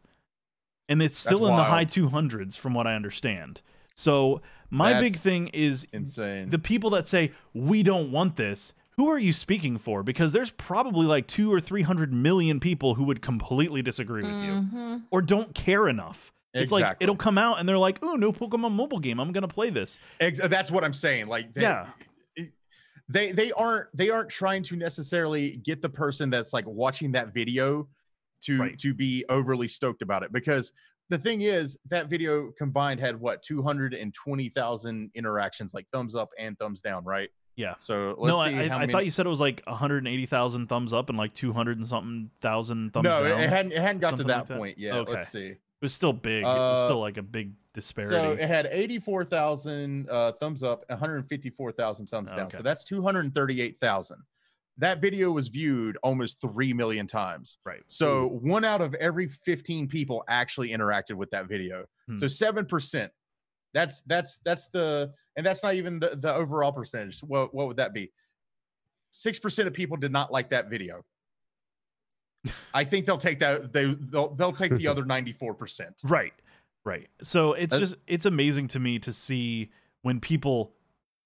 And it's still That's in the high 200s, from what I understand. So, my big thing is insane. the people that say, we don't want this, who are you speaking for? Because there's probably like two or 300 million people who would completely disagree with you Mhm. or don't care enough. It's like it'll come out and they're like, "Oh, no Pokemon mobile game. I'm gonna play this." Ex- that's what I'm saying. Like, they, Yeah. they they aren't they aren't trying to necessarily get the person that's like watching that video to Right. to be overly stoked about it because the thing is that video combined had what 220,000 interactions like thumbs up and thumbs down, right? Yeah. So let's no, see I, I many. thought you said it was like 180,000 thumbs up and like 200 and something thousand thumbs down. no, it, down. it hadn't it hadn't got to that like that? point yet. Okay. Let's see. It was still big. it was Uh, still like a big disparity. So it had 84,000 uh, thumbs up, 154,000 thumbs down. Okay. So that's 238,000. That video was viewed almost 3 million times. right. So one out of every 15 people actually interacted with that video. Hmm. So 7%. That's that's that's the and that's not even the, the overall percentage. What what would that be? 6% of people did not like that video. I think they'll take that they they'll they'll take the other 94%. [laughs] Right. Right. So it's Uh, just it's amazing to me to see when people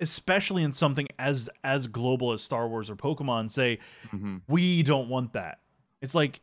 especially in something as as global as Star Wars or Pokemon say Mhm. we don't want that. It's like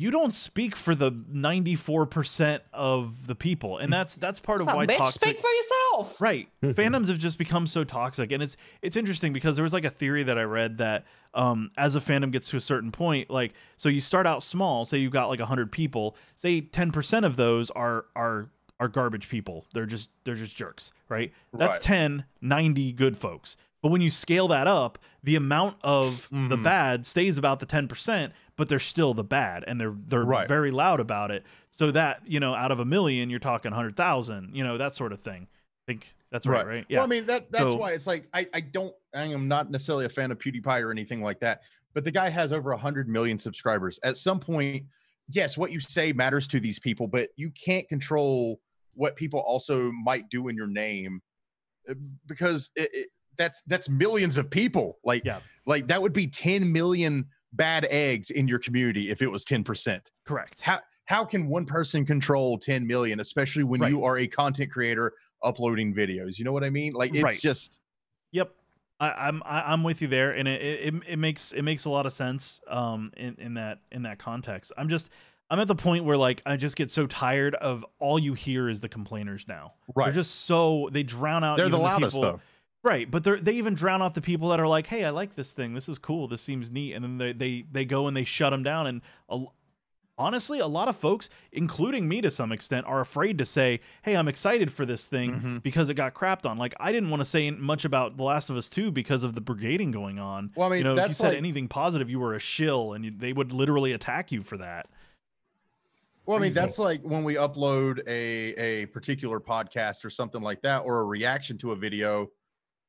you don't speak for the 94% of the people and that's that's part of why bitch, toxic speak for yourself. Right. [laughs] Fandoms have just become so toxic. And it's it's interesting because there was like a theory that I read that um as a fandom gets to a certain point, like so you start out small, say you've got like hundred people, say ten percent of those are are are garbage people. They're just they're just jerks, right? That's Right. 10, 90 good folks. But when you scale that up, the amount of the Mhm. bad stays about the 10%, but they're still the bad and they're they're Right. very loud about it. So that, you know, out of a million, you're talking 100,000, you know, that sort of thing. I think that's right, right? Yeah. Well, I mean that that's So- why it's like I I don't I am not necessarily a fan of PewDiePie or anything like that, but the guy has over 100 million subscribers. At some point, yes, what you say matters to these people, but you can't control what people also might do in your name uh, because it, it, that's that's millions of people. Like Yeah. like that would be 10 million bad eggs in your community if it was 10%. Correct. How how can one person control 10 million, especially when Right. you are a content creator uploading videos? You know what I mean? Like it's Right. just Yep. I, I'm I'm with you there, and it, it it makes it makes a lot of sense um in, in that in that context. I'm just I'm at the point where like I just get so tired of all you hear is the complainers now. right. They're just so they drown out. They're the loudest people, though. Right, but they they even drown out the people that are like, "Hey, I like this thing. This is cool. This seems neat." And then they they they go and they shut them down. And a, honestly, a lot of folks, including me to some extent, are afraid to say, "Hey, I'm excited for this thing Mhm. because it got crapped on." Like I didn't want to say much about The Last of Us 2 because of the brigading going on. Well, I mean, you know, if you said like- anything positive, you were a shill, and you, they would literally attack you for that. Well, I mean, that's like when we upload a a particular podcast or something like that, or a reaction to a video.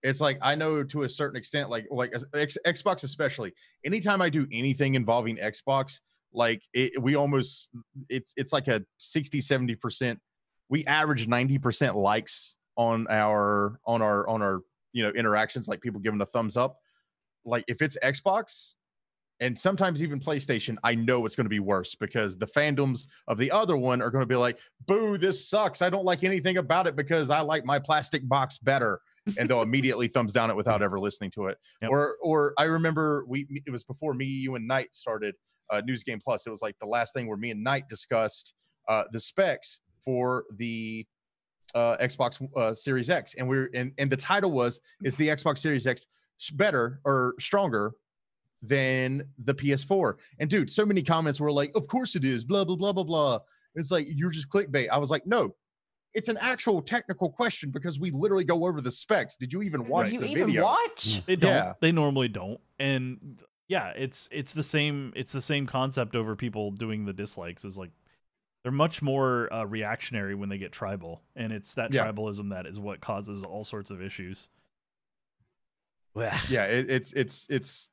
It's like I know to a certain extent, like like X, Xbox especially. Anytime I do anything involving Xbox, like it, we almost it's it's like a 60 70 percent. We average 90 percent likes on our on our on our you know interactions, like people giving a thumbs up. Like if it's Xbox, and sometimes even PlayStation, I know it's going to be worse because the fandoms of the other one are going to be like, "Boo, this sucks. I don't like anything about it because I like my plastic box better." And they'll [laughs] immediately thumbs down it without ever listening to it. Yep. Or, or I remember we it was before me, you, and Knight started uh, News Game Plus. It was like the last thing where me and Knight discussed uh, the specs for the uh, Xbox uh, Series X, and we're and and the title was is the Xbox Series X better or stronger than the PS4? And dude, so many comments were like, "Of course it is," blah blah blah blah blah. It's like you're just clickbait. I was like, no, it's an actual technical question because we literally go over the specs. Did you even watch Did you the even video? watch? They don't. Yeah. They normally don't. And yeah, it's it's the same it's the same concept over people doing the dislikes is like they're much more uh, reactionary when they get tribal and it's that Yeah. tribalism that is what causes all sorts of issues. Blech. Yeah, it, it's it's it's.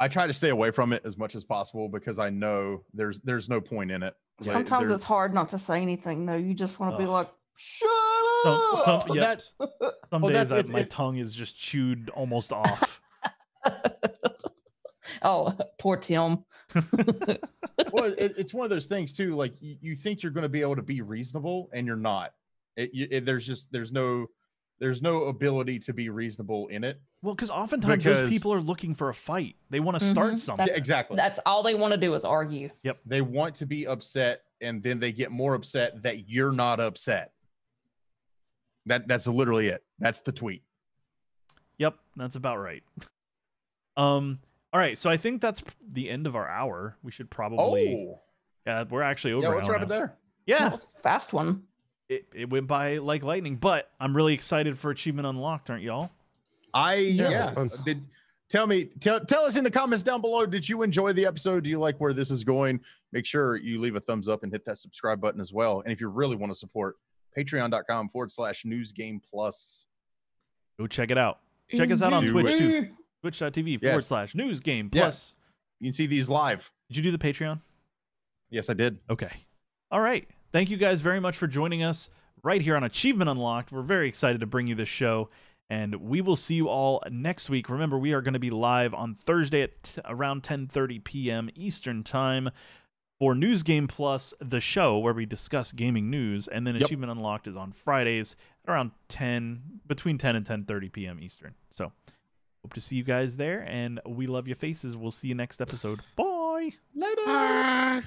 I try to stay away from it as much as possible because I know there's there's no point in it. Like, Sometimes it's hard not to say anything though. You just want to be like, shut Some, up. some, Well, yeah, that- some well, days that's- that my it- tongue is just chewed almost off. [laughs] oh, poor Tim. well, it, [laughs] it's one of those things too. Like you, you think you're going to be able to be reasonable, and you're not. It, you, it, there's just there's no there's no ability to be reasonable in it. well, because oftentimes those people are looking for a fight. They want to start Mhm. something. Yeah, exactly. That's all they want to do is argue. Yep. They want to be upset, and then they get more upset that you're not upset. That that's literally it. That's the tweet. Yep, that's about right. [laughs] Um. All right, so I think that's the end of our hour. We should probably. Oh, Yeah, we're actually over. yeah. Let's wrap it now. there. That Yeah, was a fast one. It, it went by like lightning, but I'm really excited for Achievement Unlocked, aren't y'all? I uh, Yeah, yeah. it was fun. Did tell me tell tell us in the comments down below. Did you enjoy the episode? Do you like where this is going? Make sure you leave a thumbs up and hit that subscribe button as well. And if you really want to support, patreon.com forward slash news game plus. Go check it out. Check us out on Twitch too. Twitch.tv forward slash news game Yeah. plus. You can see these live. Did you do the Patreon? Yes, I did. Okay. All right. Thank you guys very much for joining us right here on Achievement Unlocked. We're very excited to bring you this show, and we will see you all next week. Remember, we are going to be live on Thursday at t- around 10:30 p.m. Eastern Time for News Game Plus, the show where we discuss gaming news, and then Yep. Achievement Unlocked is on Fridays at around 10 between 10 and 10:30 p.m. Eastern. So, hope to see you guys there, and we love your faces. We'll see you next episode. Bye. Later. Ah.